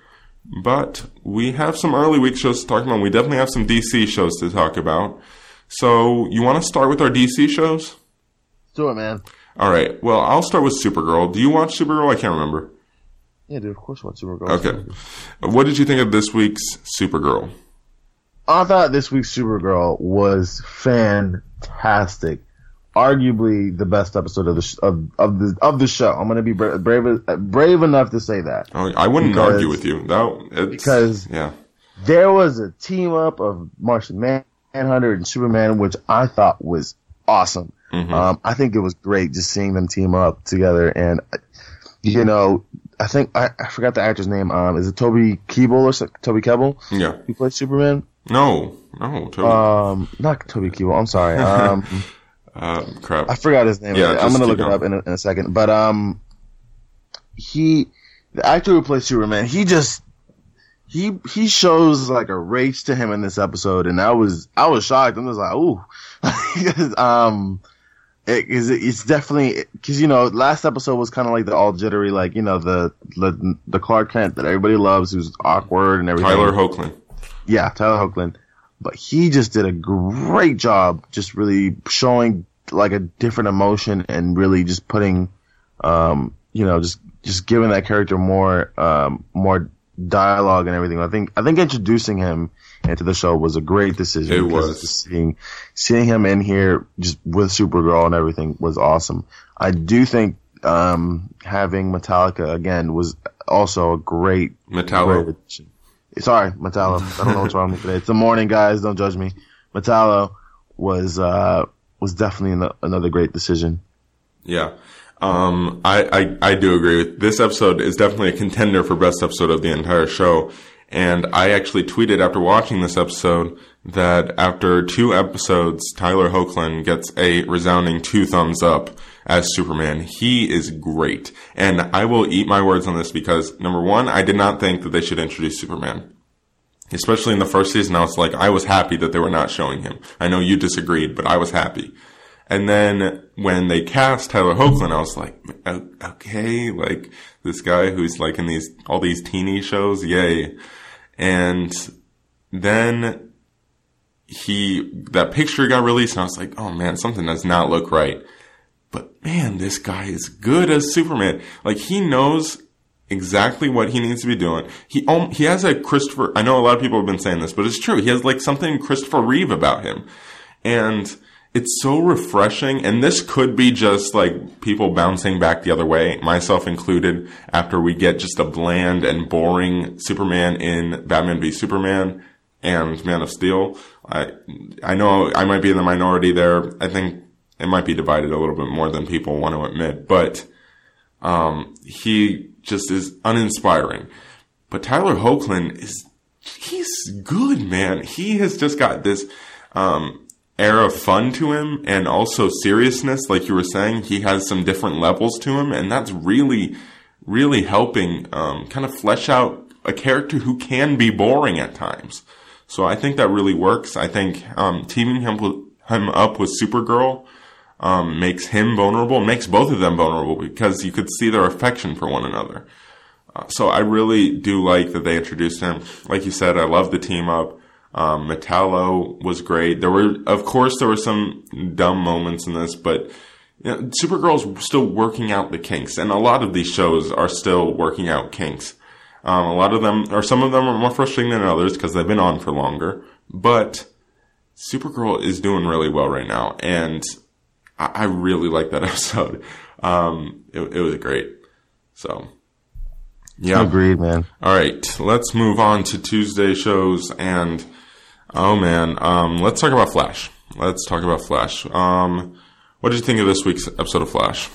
But we have some early week shows to talk about. We definitely have some DC shows to talk about. So you want to start with our DC shows? Let's do it, man. All right. Well, I'll start with Supergirl. Do you watch Supergirl? I can't remember. Yeah, dude. Of course, what Supergirl? Okay. What did you think of this week's Supergirl? I thought this week's Supergirl was fantastic. Arguably the best episode of the sh- of of the of the show. I'm gonna be bra- brave brave enough to say that. Oh, I wouldn't Because- argue with you. That it's, because- yeah, There was a team up of Martian Manhunter and Superman, which I thought was awesome. Mhm. Um, I think it was great just seeing them team up together. And, you know, I think, I, I forgot the actor's name. Um, is it Toby Keeble or Toby Kebbell? yeah. He played Superman? No, no, totally. Um, not Toby Keeble. I'm sorry. Um, uh, crap. I forgot his name. Yeah, I'm gonna look it up in a, in a second. But um, he, the actor who plays Superman, he just he he shows like a rage to him in this episode, and I was I was shocked. I'm just like, ooh, um. It, is it's definitely because you know last episode was kind of like the all jittery like you know the, the the Clark Kent that everybody loves who's awkward and everything. Tyler Hoechlin. Yeah, Tyler Hoechlin. But he just did a great job just really showing like a different emotion and really just putting um you know just just giving that character more um more dialogue and everything. I think I think introducing him into the show was a great decision. It was. seeing seeing him in here just with Supergirl and everything was awesome. I do think um having Metallica again was also a great Metallo. Great. Sorry, Metallo. I don't know what's wrong with me today. It's the morning, guys. Don't judge me. Metallo was uh, was definitely another great decision. Yeah. Um, I, I, I do agree with this episode is definitely a contender for best episode of the entire show. And I actually tweeted after watching this episode that after two episodes, Tyler Hoechlin gets a resounding two thumbs up as Superman. He is great. And I will eat my words on this because number one, I did not think that they should introduce Superman. Especially in the first season, I was like, I was happy that they were not showing him. I know you disagreed, but I was happy. And then when they cast Tyler Hoechlin, I was like, okay, like this guy who's like in these, all these teeny shows, yay. And then he, that picture got released and I was like, oh man, something does not look right. But man, this guy is good as Superman. Like he knows exactly what he needs to be doing. He um, he has a Christopher. I know a lot of people have been saying this, but it's true. He has like something Christopher Reeve about him, and it's so refreshing. And this could be just like people bouncing back the other way, myself included. After we get just a bland and boring Superman in Batman v Superman and Man of Steel, I I know I might be in the minority there. I think it might be divided a little bit more than people want to admit, but um, he just is uninspiring. But Tyler Hoechlin is, he's good, man. He has just got this, um, air of fun to him and also seriousness. Like you were saying, he has some different levels to him and that's really, really helping, um, kind of flesh out a character who can be boring at times. So I think that really works. I think, um, teaming him, with, him up with Supergirl, um, makes him vulnerable, makes both of them vulnerable because you could see their affection for one another. Uh, so I really do like that they introduced him. Like you said, I love the team up. Um, Metallo was great. There were, of course, there were some dumb moments in this, but you know, Supergirl's still working out the kinks, and a lot of these shows are still working out kinks. Um, a lot of them, or some of them, are more frustrating than others because they've been on for longer. But Supergirl is doing really well right now, and I, I really liked that episode. Um, it, it was great. So, yeah. Agreed, man. All right, let's move on to Tuesday shows and oh man, um, let's talk about Flash. Let's talk about Flash. Um, what did you think of this week's episode of Flash?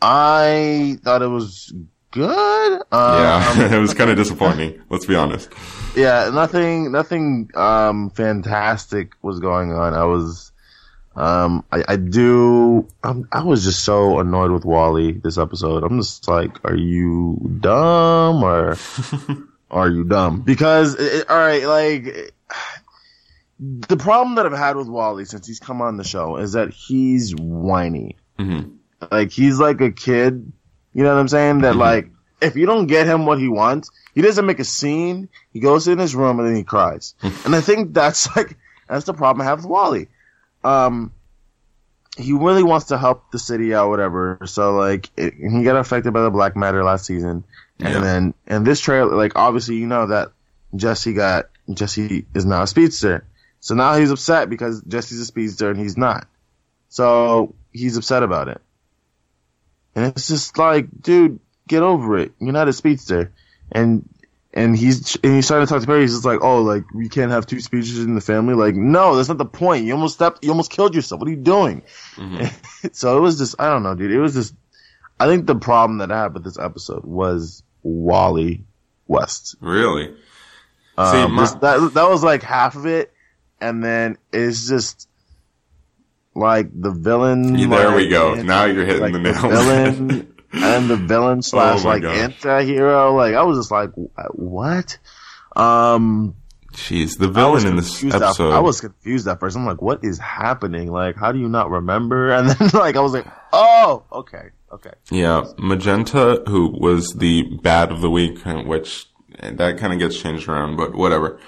I thought it was good. Um, Yeah, it was kind of disappointing. Let's be honest. yeah, nothing, nothing, um, fantastic was going on. I was, um, I, I do, I'm, I was just so annoyed with Wally this episode. I'm just like, are you dumb or are you dumb? Because, it, all right, like, the problem that I've had with Wally since he's come on the show is that he's whiny. hmm Like he's like a kid, you know what I'm saying? That Mhm. like if you don't get him what he wants, he doesn't make a scene. He goes in his room and then he cries. and I think that's like that's the problem I have with Wally. Um, he really wants to help the city out, whatever. So like it, he got affected by the Black Matter last season, and Yeah. then and this trailer, like obviously you know that Jesse got Jesse is now a speedster. So now he's upset because Jesse's a speedster and he's not. So he's upset about it. And it's just like, dude, get over it. You're not a speedster. And and he's and he's trying to talk to Barry. He's just like, oh, like we can't have two speeches in the family. Like, no, that's not the point. You almost stepped. You almost killed yourself. What are you doing? Mhm. so it was just, I don't know, dude. It was just. I think the problem that I had with this episode was Wally West. Really? Um, my- just- that that was like half of it, and then it's just like the villain. There we go. Now you're hitting like the the nails. villain and the villain slash Oh like gosh. anti-hero. Like I was just like, what? Um, Jeez, the villain in this confused at- episode. I was confused at first. I'm like, what is happening? Like, how do you not remember? And then like I was like, oh, okay, okay. Yeah, Magenta, who was the bad of the week, which that kind of gets changed around, but whatever.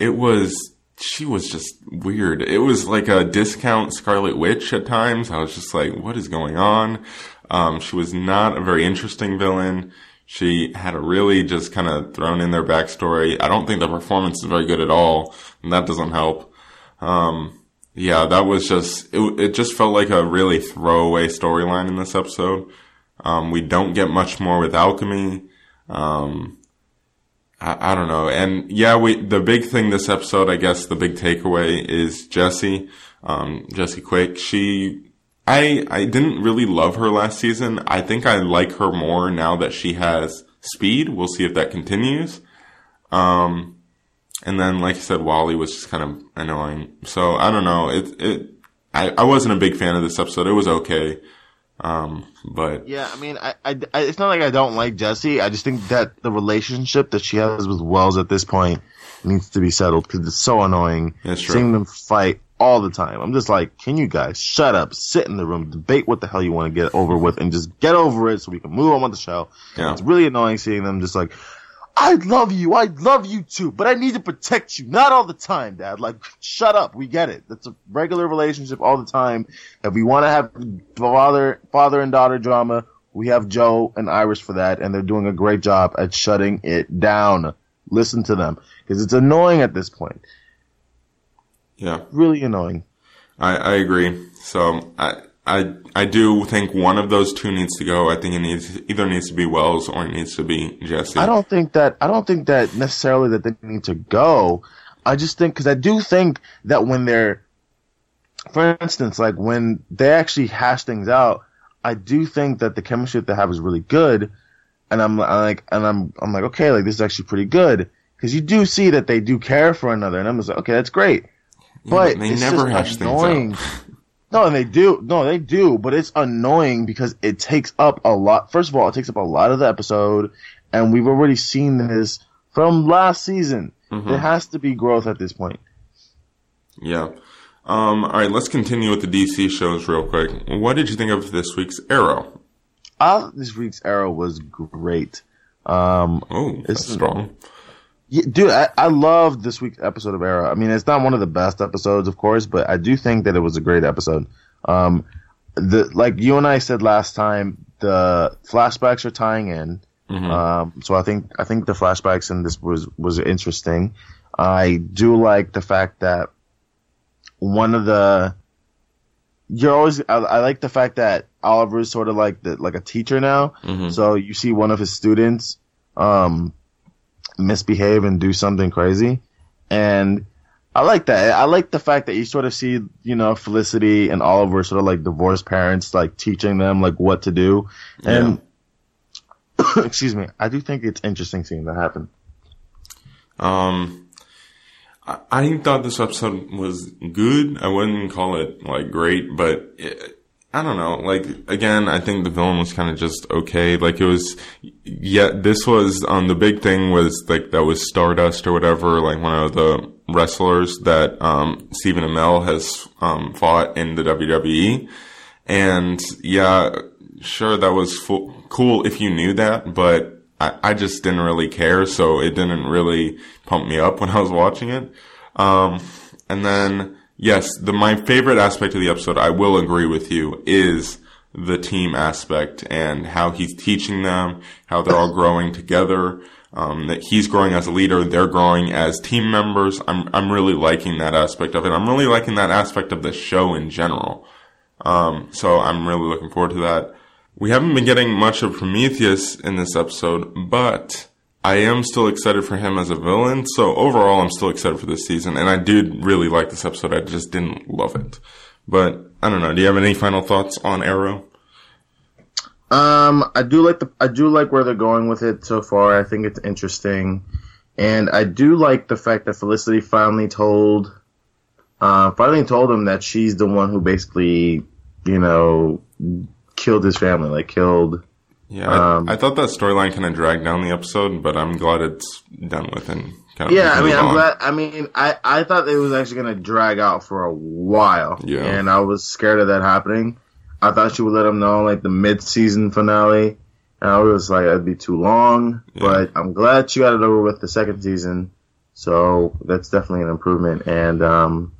It was, she was just weird. It was like a discount Scarlet Witch at times. I was just like, what is going on? Um, she was not a very interesting villain. She had a really just kind of thrown in their backstory. I don't think the performance is very good at all, and that doesn't help. Um, yeah, that was just, it, it just felt like a really throwaway storyline in this episode. Um, we don't get much more with alchemy. Um, I, I don't know. And yeah, we, the big thing this episode, I guess the big takeaway is Jesse, um, Jesse Quick. She, I, I didn't really love her last season. I think I like her more now that she has speed. We'll see if that continues. Um, and then, like I said, Wally was just kind of annoying. So I don't know. It, it, I, I wasn't a big fan of this episode. It was okay. Um, but Yeah, I mean, I, I, I- it's not like I don't like Jesse. I just think that the relationship that she has with Wells at this point needs to be settled because it's so annoying That's true. seeing them fight all the time. I'm just like, can you guys shut up, sit in the room, debate what the hell you want to get over with, and just get over it so we can move on with the show. Yeah. It's really annoying seeing them just like, I love you, I love you too, but I need to protect you, not all the time, Dad. Like, shut up, we get it. That's a regular relationship all the time. If we want to have father, father and daughter drama, we have Joe and Iris for that, and they're doing a great job at shutting it down. Listen to them, because it's annoying at this point. Yeah. Really annoying. I, I agree. So I, I, I do think one of those two needs to go. I think it needs either needs to be Wells or it needs to be Jesse. I don't think that I don't think that necessarily that they need to go. I just think because I do think that when they're, for instance, like when they actually hash things out, I do think that the chemistry that they have is really good, and I'm, like, and I'm, I'm like, okay, like this is actually pretty good because you do see that they do care for another, and I'm just like, okay, that's great. But they it's never hash annoying. things out. No, and they do. No, they do. But it's annoying because it takes up a lot. First of all, it takes up a lot of the episode, and we've already seen this from last season. Mhm. There has to be growth at this point. Yeah. Um, all right, let's continue with the DC shows real quick. What did you think of this week's Arrow? Uh, this week's Arrow was great. Um, Oh, that's It's- strong. Yeah, dude, I, I loved this week's episode of Arrow. I mean, it's not one of the best episodes, of course, but I do think that it was a great episode. Um, the like you and I said last time, the flashbacks are tying in. Mhm. Um, so I think I think the flashbacks in this was was interesting. I do like the fact that one of the you're always. I, I like the fact that Oliver is sort of like the like a teacher now. Mhm. So you see one of his students um, misbehave and do something crazy, and I like that. I like the fact that you sort of see, you know, Felicity and Oliver sort of like divorced parents, like teaching them like what to do, and excuse me, I do think it's interesting seeing that happen. Um, I, I thought this episode was good. I wouldn't call it like great, but it, I don't know. Like again, I think the villain was kind of just okay. Like it was, yeah. This was um the big thing was like that was Stardust or whatever. Like one of the wrestlers that um Stephen Amell has um fought in the WWE, and yeah, sure that was cool if you knew that, but I, I just didn't really care, so it didn't really pump me up when I was watching it. Um, and then, yes, the, my favorite aspect of the episode, I will agree with you, is the team aspect and how he's teaching them, how they're all growing together, um, that he's growing as a leader, they're growing as team members. I'm, I'm really liking that aspect of it. I'm really liking that aspect of the show in general. Um, so I'm really looking forward to that. We haven't been getting much of Prometheus in this episode, but I am still excited for him as a villain. So overall, I'm still excited for this season, and I did really like this episode. I just didn't love it. But I don't know. Do you have any final thoughts on Arrow? Um, I do like the I do like where they're going with it so far. I think it's interesting, and I do like the fact that Felicity finally told, uh, finally told him that she's the one who basically, you know, killed his family, like killed. Yeah, I, Um, I thought that storyline kind of dragged down the episode, but I'm glad it's done with and kind of Yeah, I mean, I'm on. glad. I mean, I I thought it was actually gonna drag out for a while. Yeah. and I was scared of that happening. I thought she would let him know like the mid-season finale, and I was like, it'd be too long. Yeah. But I'm glad she got it over with the second season, so that's definitely an improvement. And um,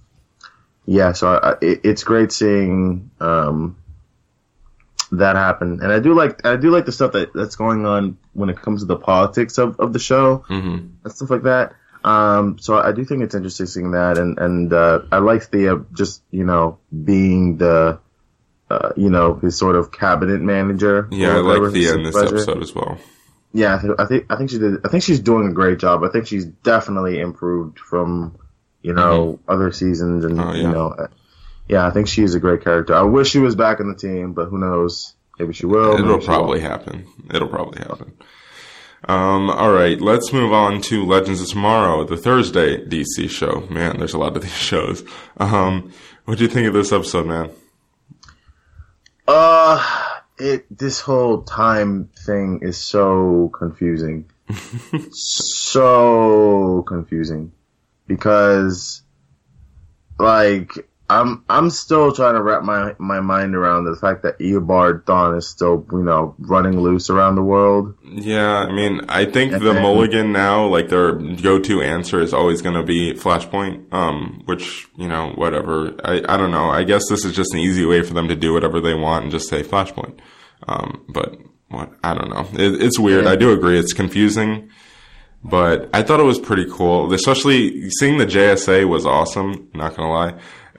yeah, so I, it, it's great seeing um that happen, and I do like I do like the stuff that that's going on when it comes to the politics of of the show hmm and stuff like that. Um, so I do think it's interesting seeing that, and and uh, I like the uh, just you know being the uh, you know his sort of cabinet manager. Yeah, I like the in this supervisor. episode as well. Yeah, I think I think she did. I think she's doing a great job. I think she's definitely improved from you know other seasons, and Oh, yeah. you know, uh, yeah, I think she is a great character. I wish she was back in the team, but who knows? Maybe she will. It'll she probably won't. happen. It'll probably happen. Um, all right, let's move on to Legends of Tomorrow, the Thursday DC show. Man, there's a lot of these shows. Um, what do you think of this episode, man? Uh, it this whole time thing is so confusing. so confusing because like I'm I'm still trying to wrap my my mind around the fact that Eobard Thawne is still, you know, running loose around the world. Yeah, I mean, I think And the then- mulligan now, like their go-to answer is always going to be Flashpoint, um, which, you know, whatever. I, I don't know. I guess this is just an easy way for them to do whatever they want and just say Flashpoint. Um, but what, I don't know. It, it's weird. Yeah. I do agree. It's confusing, but I thought it was pretty cool. Especially seeing the JSA was awesome. Not going to lie.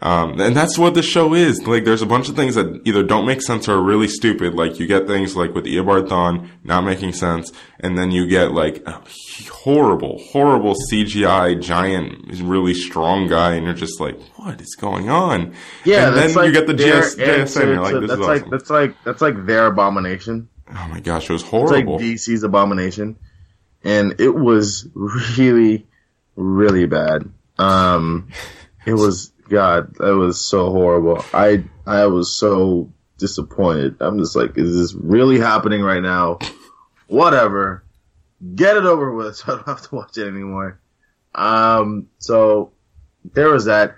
Um, and that's what the show is. Like, there's a bunch of things that either don't make sense or are really stupid. Like, you get things like with Eobard Thawne not making sense, and then you get like a horrible, horrible CGI giant, really strong guy, and you're just like, what is going on? Yeah, and then like you get the GS, JSA, and you're like, this that's is like awesome. that's like that's like their abomination. oh my gosh, it was It's horrible. like DC's abomination, and it was really, really bad. Um, it was God, that was so horrible. I I was so disappointed. I'm just like, is this really happening right now? Whatever, get it over with, so I don't have to watch it anymore. Um, so there was that.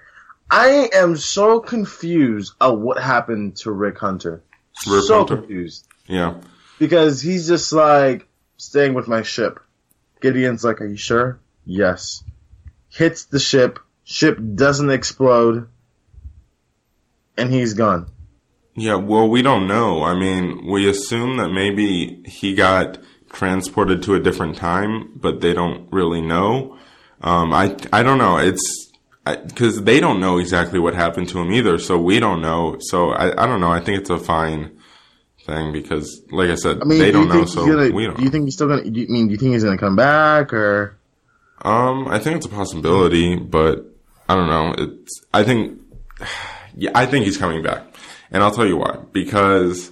I am so confused of what happened to Rip Hunter. Rip so Hunter? confused yeah. because he's just like staying with my ship. Gideon's like, "Are you sure?" Yes. Hits the ship. Ship doesn't explode, and he's gone. Yeah, well, we don't know. I mean, we assume that maybe he got transported to a different time, but they don't really know. Um, I I don't know. It's because they don't know exactly what happened to him either, so we don't know. So I, I don't know. I think it's a fine thing because, like I said, I mean, they do don't know, so gonna, we don't. Do you think he's still gonna? Do you mean do you think he's gonna come back or? Um, I think it's a possibility, but I don't know. It's I think yeah, I think he's coming back. And I'll tell you why. Because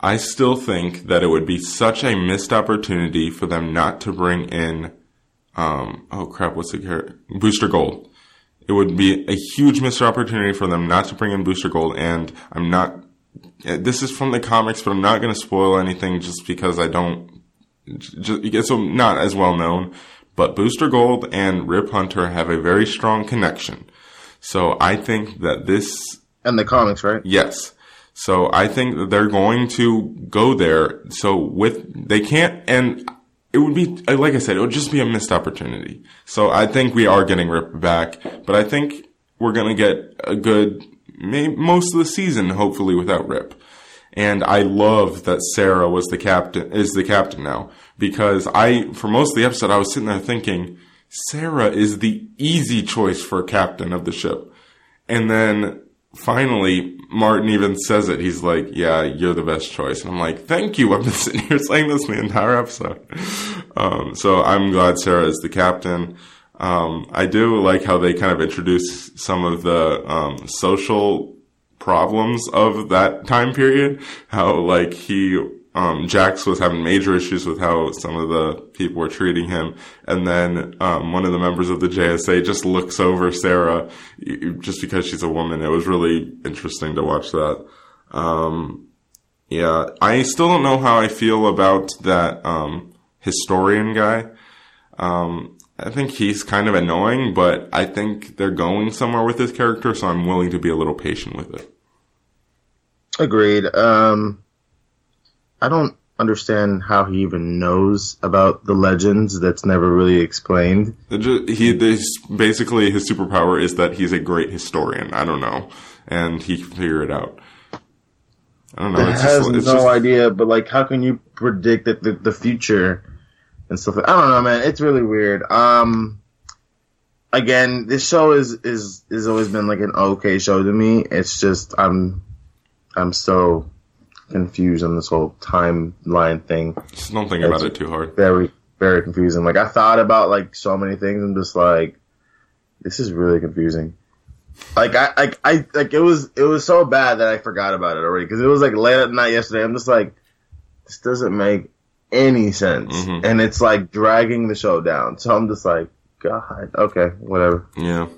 I still think that it would be such a missed opportunity for them not to bring in um oh crap, what's the character? Booster Gold. It would be a huge missed opportunity for them not to bring in Booster Gold and I'm not this is from the comics, but I'm not going to spoil anything just because I don't just, it's not as well known. But Booster Gold and Rip Hunter have a very strong connection. So I think that this, And the comics, right? yes. So I think that they're going to go there. So with, they can't, and it would be, uh, like I said, it would just be a missed opportunity. So I think we are getting Rip back, but I think we're going to get a good, may, most of the season, hopefully without Rip. And I love that Sarah was the captain, is the captain now. Because I, for most of the episode, I was sitting there thinking, Sarah is the easy choice for captain of the ship. And then finally, Martin even says it. He's like, yeah, you're the best choice. And I'm like, thank you. I've been sitting here saying this the entire episode. Um, so I'm glad Sarah is the captain. Um, I do like how they kind of introduce some of the, um, social problems of that time period. How like he, um, Jax was having major issues with how some of the people were treating him. And then, um, one of the members of the JSA just looks over Sarah just because she's a woman. It was really interesting to watch that. Um, yeah, I still don't know how I feel about that, um, historian guy. Um, I think he's kind of annoying, but I think they're going somewhere with this character, so I'm willing to be a little patient with it. Agreed. Um, I don't understand how he even knows about the legends. That's never really explained. He, this, basically, his superpower is that he's a great historian. I don't know, and he can figure it out. I don't know. It has just, it's no just, idea, but like, how can you predict that the, the future and stuff? I don't know, man. It's really weird. Um, again, this show is is has always been like an okay show to me. It's just I'm I'm so confused on this whole timeline thing. just don't think about it too hard. Very very confusing. Like I thought about like so many things. I'm just like, this is really confusing. Like I, like I, like it was, it was so bad that I forgot about it already because it was like late at night yesterday. I'm just like, this doesn't make any sense, Mhm. and it's like dragging the show down. So I'm just like, God, okay, whatever. Yeah.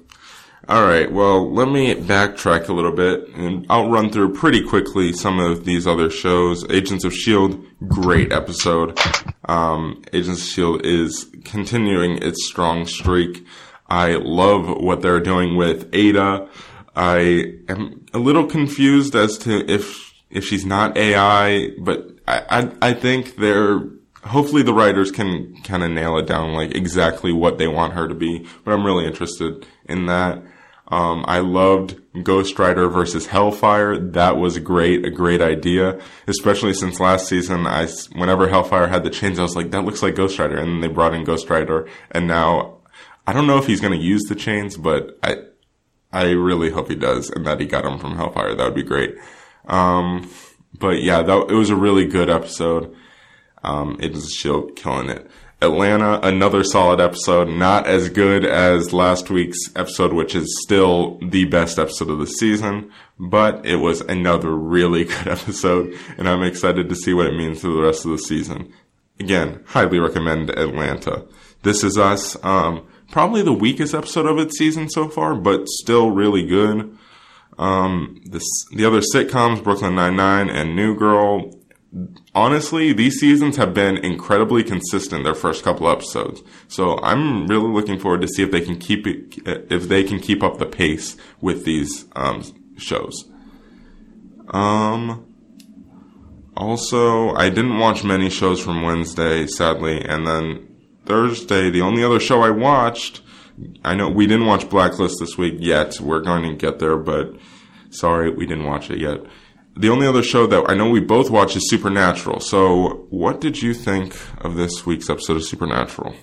All right. Well, let me backtrack a little bit and I'll run through pretty quickly some of these other shows. Agents of S.H.I.E.L.D., great episode. Um, Agents of S.H.I.E.L.D. is continuing its strong streak. I love what they're doing with AIDA. I am a little confused as to if, if she's not AI, but I, I, I think they're, hopefully the writers can kind of nail it down, like exactly what they want her to be. But I'm really interested in that. Um, I loved Ghost Rider versus Hellfire. That was great, a great idea, especially since last season, I, whenever Hellfire had the chains, I was like, that looks like Ghost Rider. And then they brought in Ghost Rider. And now, I don't know if he's going to use the chains, but I, I really hope he does and that he got them from Hellfire. That would be great. Um, but yeah, that, it was a really good episode. Um, it was Shield killing it. Atlanta, another solid episode, not as good as last week's episode, which is still the best episode of the season, but it was another really good episode, and I'm excited to see what it means to the rest of the season. Again, highly recommend Atlanta. This is Us, um, probably the weakest episode of its season so far, but still really good. Um, this, the other sitcoms, Brooklyn Nine-Nine and New Girl, honestly, these seasons have been incredibly consistent. Their first couple episodes, so I'm really looking forward to see if they can keep it, if they can keep up the pace with these um, shows. Um. Also, I didn't watch many shows from Wednesday, sadly, and then Thursday, the only other show I watched. I know we didn't watch Blacklist this week yet. We're going to get there, but sorry, we didn't watch it yet. The only other show that I know we both watch is Supernatural. So, what did you think of this week's episode of Supernatural?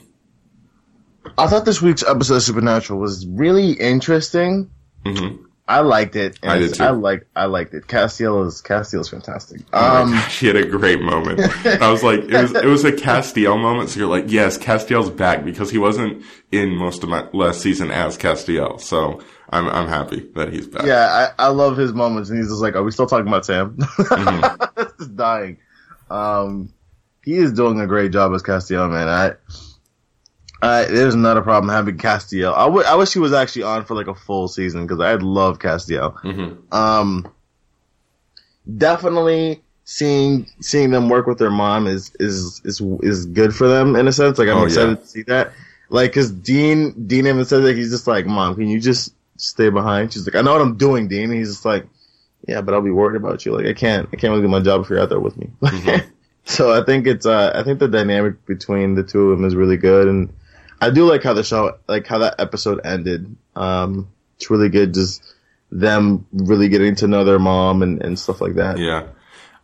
I thought this week's episode of Supernatural was really interesting. Mhm. I liked it. and I did too. I like. I liked it. Castiel is Castiel is fantastic. Oh Um, my gosh, he had a great moment. I was like, it was it was a Castiel moment. So you're like, yes, Castiel's back because he wasn't in most of my last season as Castiel. So I'm I'm happy that he's back. yeah, I, I love his moments, and he's just like, "Are we still talking about Sam?" Mm-hmm. just dying. Um, he is doing a great job as Castiel, man. I, I there's not a problem having Castiel. I wi- I wish he was actually on for like a full season because I love Castiel. Mhm. Um, definitely seeing seeing them work with their mom is is is is good for them in a sense. Like I'm Oh, excited yeah. to see that. Like, cause Dean Dean even says that he's just like, "Mom, can you just stay behind?" She's like, "I know what I'm doing, Dean." And he's just like, "Yeah, but I'll be worried about you. Like, I can't I can't really do my job if you're out there with me." so I think it's uh I think the dynamic between the two of them is really good, and I do like how the show like how that episode ended. Um, it's really good, just them really getting to know their mom and, and stuff like that. Yeah.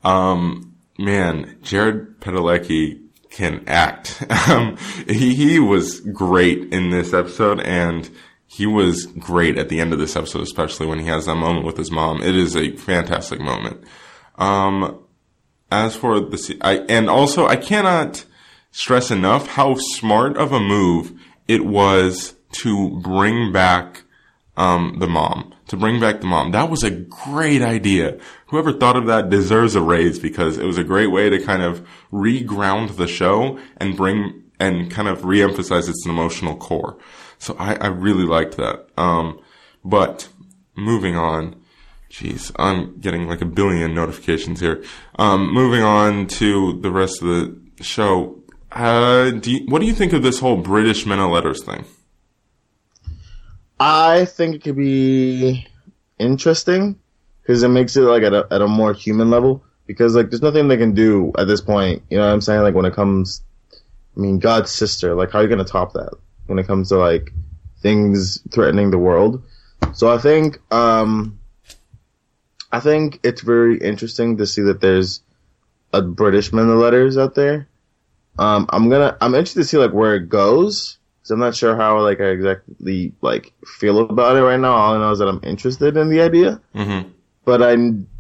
Um, man, Jared Padalecki can act. Um, he, he was great in this episode and he was great at the end of this episode, especially when he has that moment with his mom. It is a fantastic moment. Um, as for the, I, and also I cannot stress enough how smart of a move it was to bring back um, the mom, to bring back the mom. That was a great idea. Whoever thought of that deserves a raise because it was a great way to kind of reground the show and bring and kind of reemphasize its emotional core. So I, I really liked that. Um, but moving on, jeez, I'm getting like a billion notifications here. Um, moving on to the rest of the show. Uh, do you, what do you think of this whole British men of letters thing? I think it could be interesting because it makes it like at a, at a more human level. Because like, there's nothing they can do at this point. You know what I'm saying? Like when it comes, I mean, God's sister. Like, how are you gonna top that when it comes to like things threatening the world? So I think, um, I think it's very interesting to see that there's a British men of letters out there. Um, I'm gonna, I'm interested to see like where it goes. because I'm not sure how like I exactly like feel about it right now. All I know is that I'm interested in the idea, Mm-hmm. but I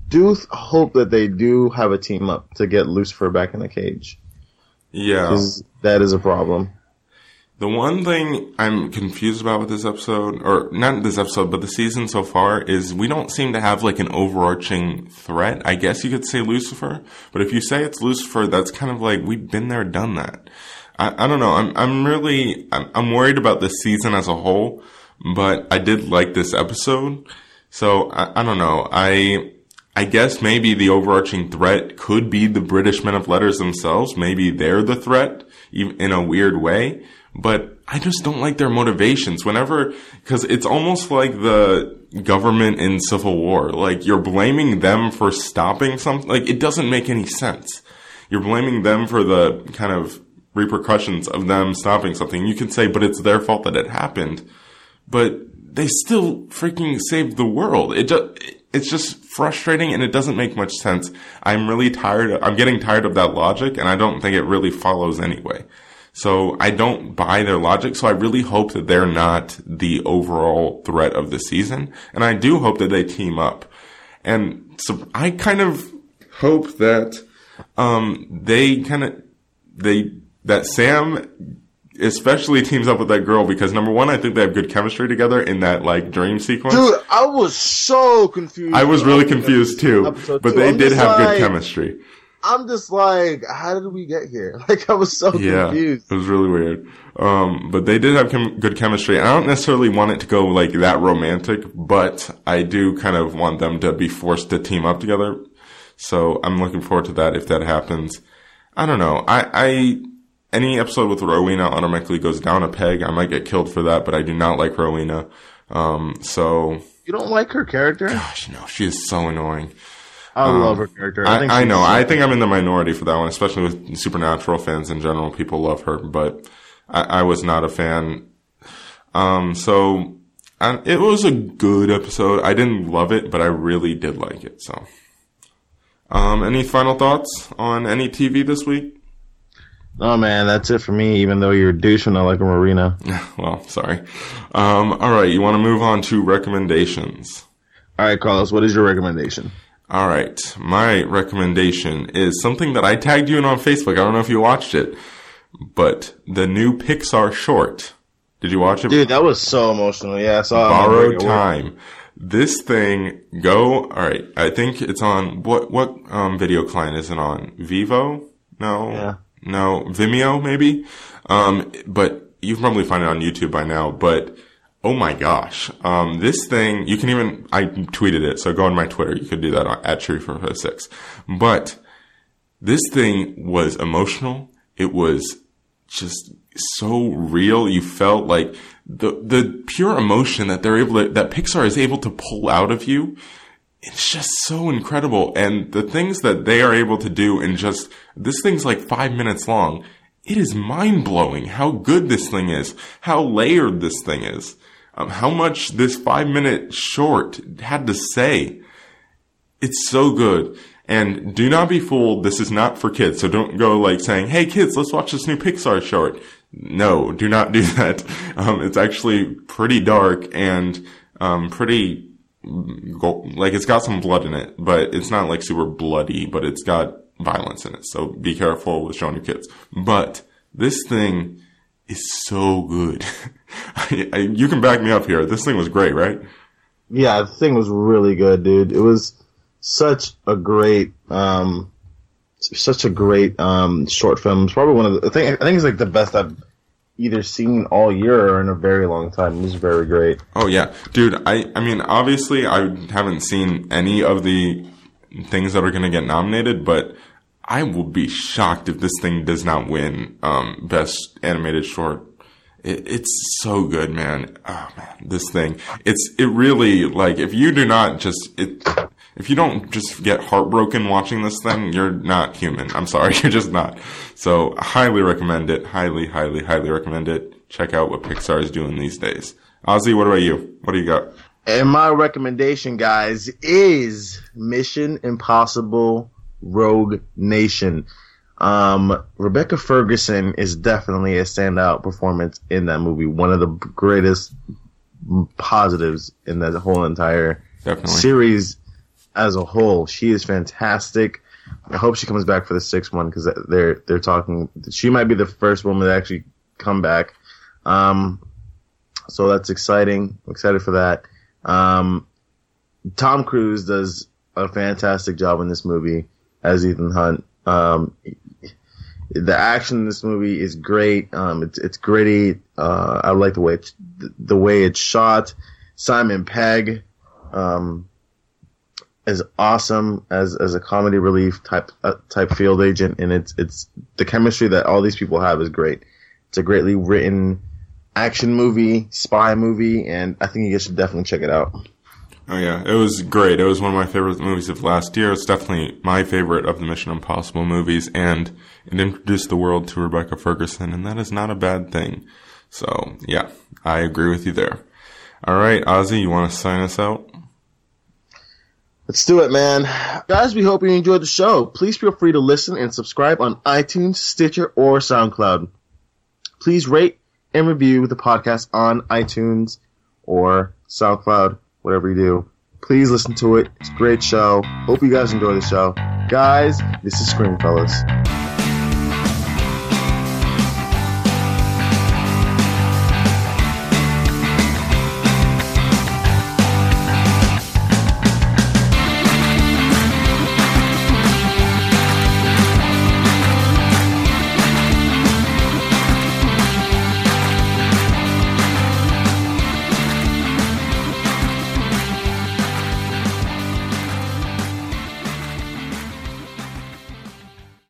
do th- hope that they do have a team up to get Lucifer back in the cage. Yeah. that is a problem. The one thing I'm confused about with this episode, or not this episode, but the season so far, is we don't seem to have like an overarching threat. I guess you could say Lucifer, but if you say it's Lucifer, that's kind of like we've been there, done that. I, I don't know. I'm I'm really I'm, I'm worried about this season as a whole, but I did like this episode, so I, I don't know. I I guess maybe the overarching threat could be the British men of letters themselves. Maybe they're the threat in a weird way, but I just don't like their motivations whenever, cause it's almost like the government in civil war. Like you're blaming them for stopping something. Like it doesn't make any sense. You're blaming them for the kind of repercussions of them stopping something. You can say, but it's their fault that it happened but they still freaking saved the world. It just, it's just frustrating and it doesn't make much sense. I'm really tired. I'm getting tired of that logic and I don't think it really follows anyway. So I don't buy their logic. So I really hope that they're not the overall threat of the season. And I do hope that they team up. And so I kind of hope that, um, they kind of, they, that Sam especially teams up with that girl because number one, I think they have good chemistry together in that like dream sequence. Dude, I was so confused. I was really confused too, but two. they I'm did have like- good chemistry. I'm just like, how did we get here? Like, I was so Yeah, confused. it was really weird. Um, but they did have chem- good chemistry. I don't necessarily want it to go like that romantic, but I do kind of want them to be forced to team up together. So I'm looking forward to that if that happens. I don't know. I, I any episode with Rowena automatically goes down a peg. I might get killed for that, but I do not like Rowena. Um, so You don't like her character? gosh, no, she is so annoying. I love her character. I, think I know. I think I'm in the minority for that one, especially with supernatural fans in general. People love her, but I, I was not a fan. Um, so and it was a good episode. I didn't love it, but I really did like it. So, um, any final thoughts on any TV this week? Oh man, that's it for me. Even though you're a douche and I like a marina. well, sorry. Um, all right, you want to move on to recommendations. All right, Carlos, what is your recommendation? All right, my recommendation is something that I tagged you in on Facebook. I don't know if you watched it, but the new Pixar short. Did you watch it? Dude, that was so emotional. Yeah, I saw it. Borrowed time. This thing, go. All right, I think it's on what what um, video client is it on? Vivo? No, Yeah. no, Vimeo maybe. Um, but you can probably find it on YouTube by now. But oh my gosh, um, this thing you can even I tweeted it, so go on my Twitter. You could do that on, at Tree for Six. But this thing was emotional. It was just so real. You felt like the the pure emotion that they're able to, that Pixar is able to pull out of you. It's just so incredible, and the things that they are able to do in just this thing's like five minutes long. It is mind blowing how good this thing is, how layered this thing is, um, how much this five minute short had to say. It's so good. And do not be fooled. This is not for kids. So don't go like saying, Hey kids, let's watch this new Pixar short. No, do not do that. Um, it's actually pretty dark and, um, pretty, like it's got some blood in it, but it's not like super bloody, but it's got violence in it. So be careful with showing your kids. But this thing is so good. I, I, you can back me up here. This thing was great, right? Yeah, the thing was really good, dude. It was such a great, um, such a great um, short film. It's probably one of the. I think I think it's like the best I've either seen all year or in a very long time. It was very great. Oh yeah, dude. I I mean, obviously, I haven't seen any of the things that are going to get nominated, but I will be shocked if this thing does not win um, best animated short. It, it's so good, man. Oh man, this thing. It's it really like if you do not just it. If you don't just get heartbroken watching this thing, you're not human. I'm sorry, you're just not. So, highly recommend it. Highly, highly, highly recommend it. Check out what Pixar is doing these days. Ozzy, what about you? What do you got? And my recommendation, guys, is Mission Impossible Rogue Nation. Um, Rebecca Ferguson is definitely a standout performance in that movie. One of the greatest positives in that whole entire Definitely. series as a whole. She is fantastic. I hope she comes back for the sixth one because they're they're talking. She might be the first woman to actually come back. Um, so that's exciting. I'm excited for that. Um, Tom Cruise does a fantastic job in this movie as Ethan Hunt. Um, the action in this movie is great. Um, it's it's gritty. Uh, I like the way it's, the way it's shot. Simon Pegg, um, is awesome as as a comedy relief type uh, type field agent, and it's it's the chemistry that all these people have is great. It's a greatly written action movie, spy movie, and I think you guys should definitely check it out. Oh yeah, it was great. It was one of my favorite movies of last year. It's definitely my favorite of the Mission Impossible movies, and it introduced the world to Rebecca Ferguson, and that is not a bad thing. So yeah, I agree with you there. All right, Ozzy, you want to sign us out? Let's do it, man. Guys, we hope you enjoyed the show. Please feel free to listen and subscribe on iTunes, Stitcher, or SoundCloud. Please rate and review the podcast on iTunes or SoundCloud, whatever you do. Please listen to it. It's a great show. Hope you guys enjoy the show. Guys, this is Screen Fellas.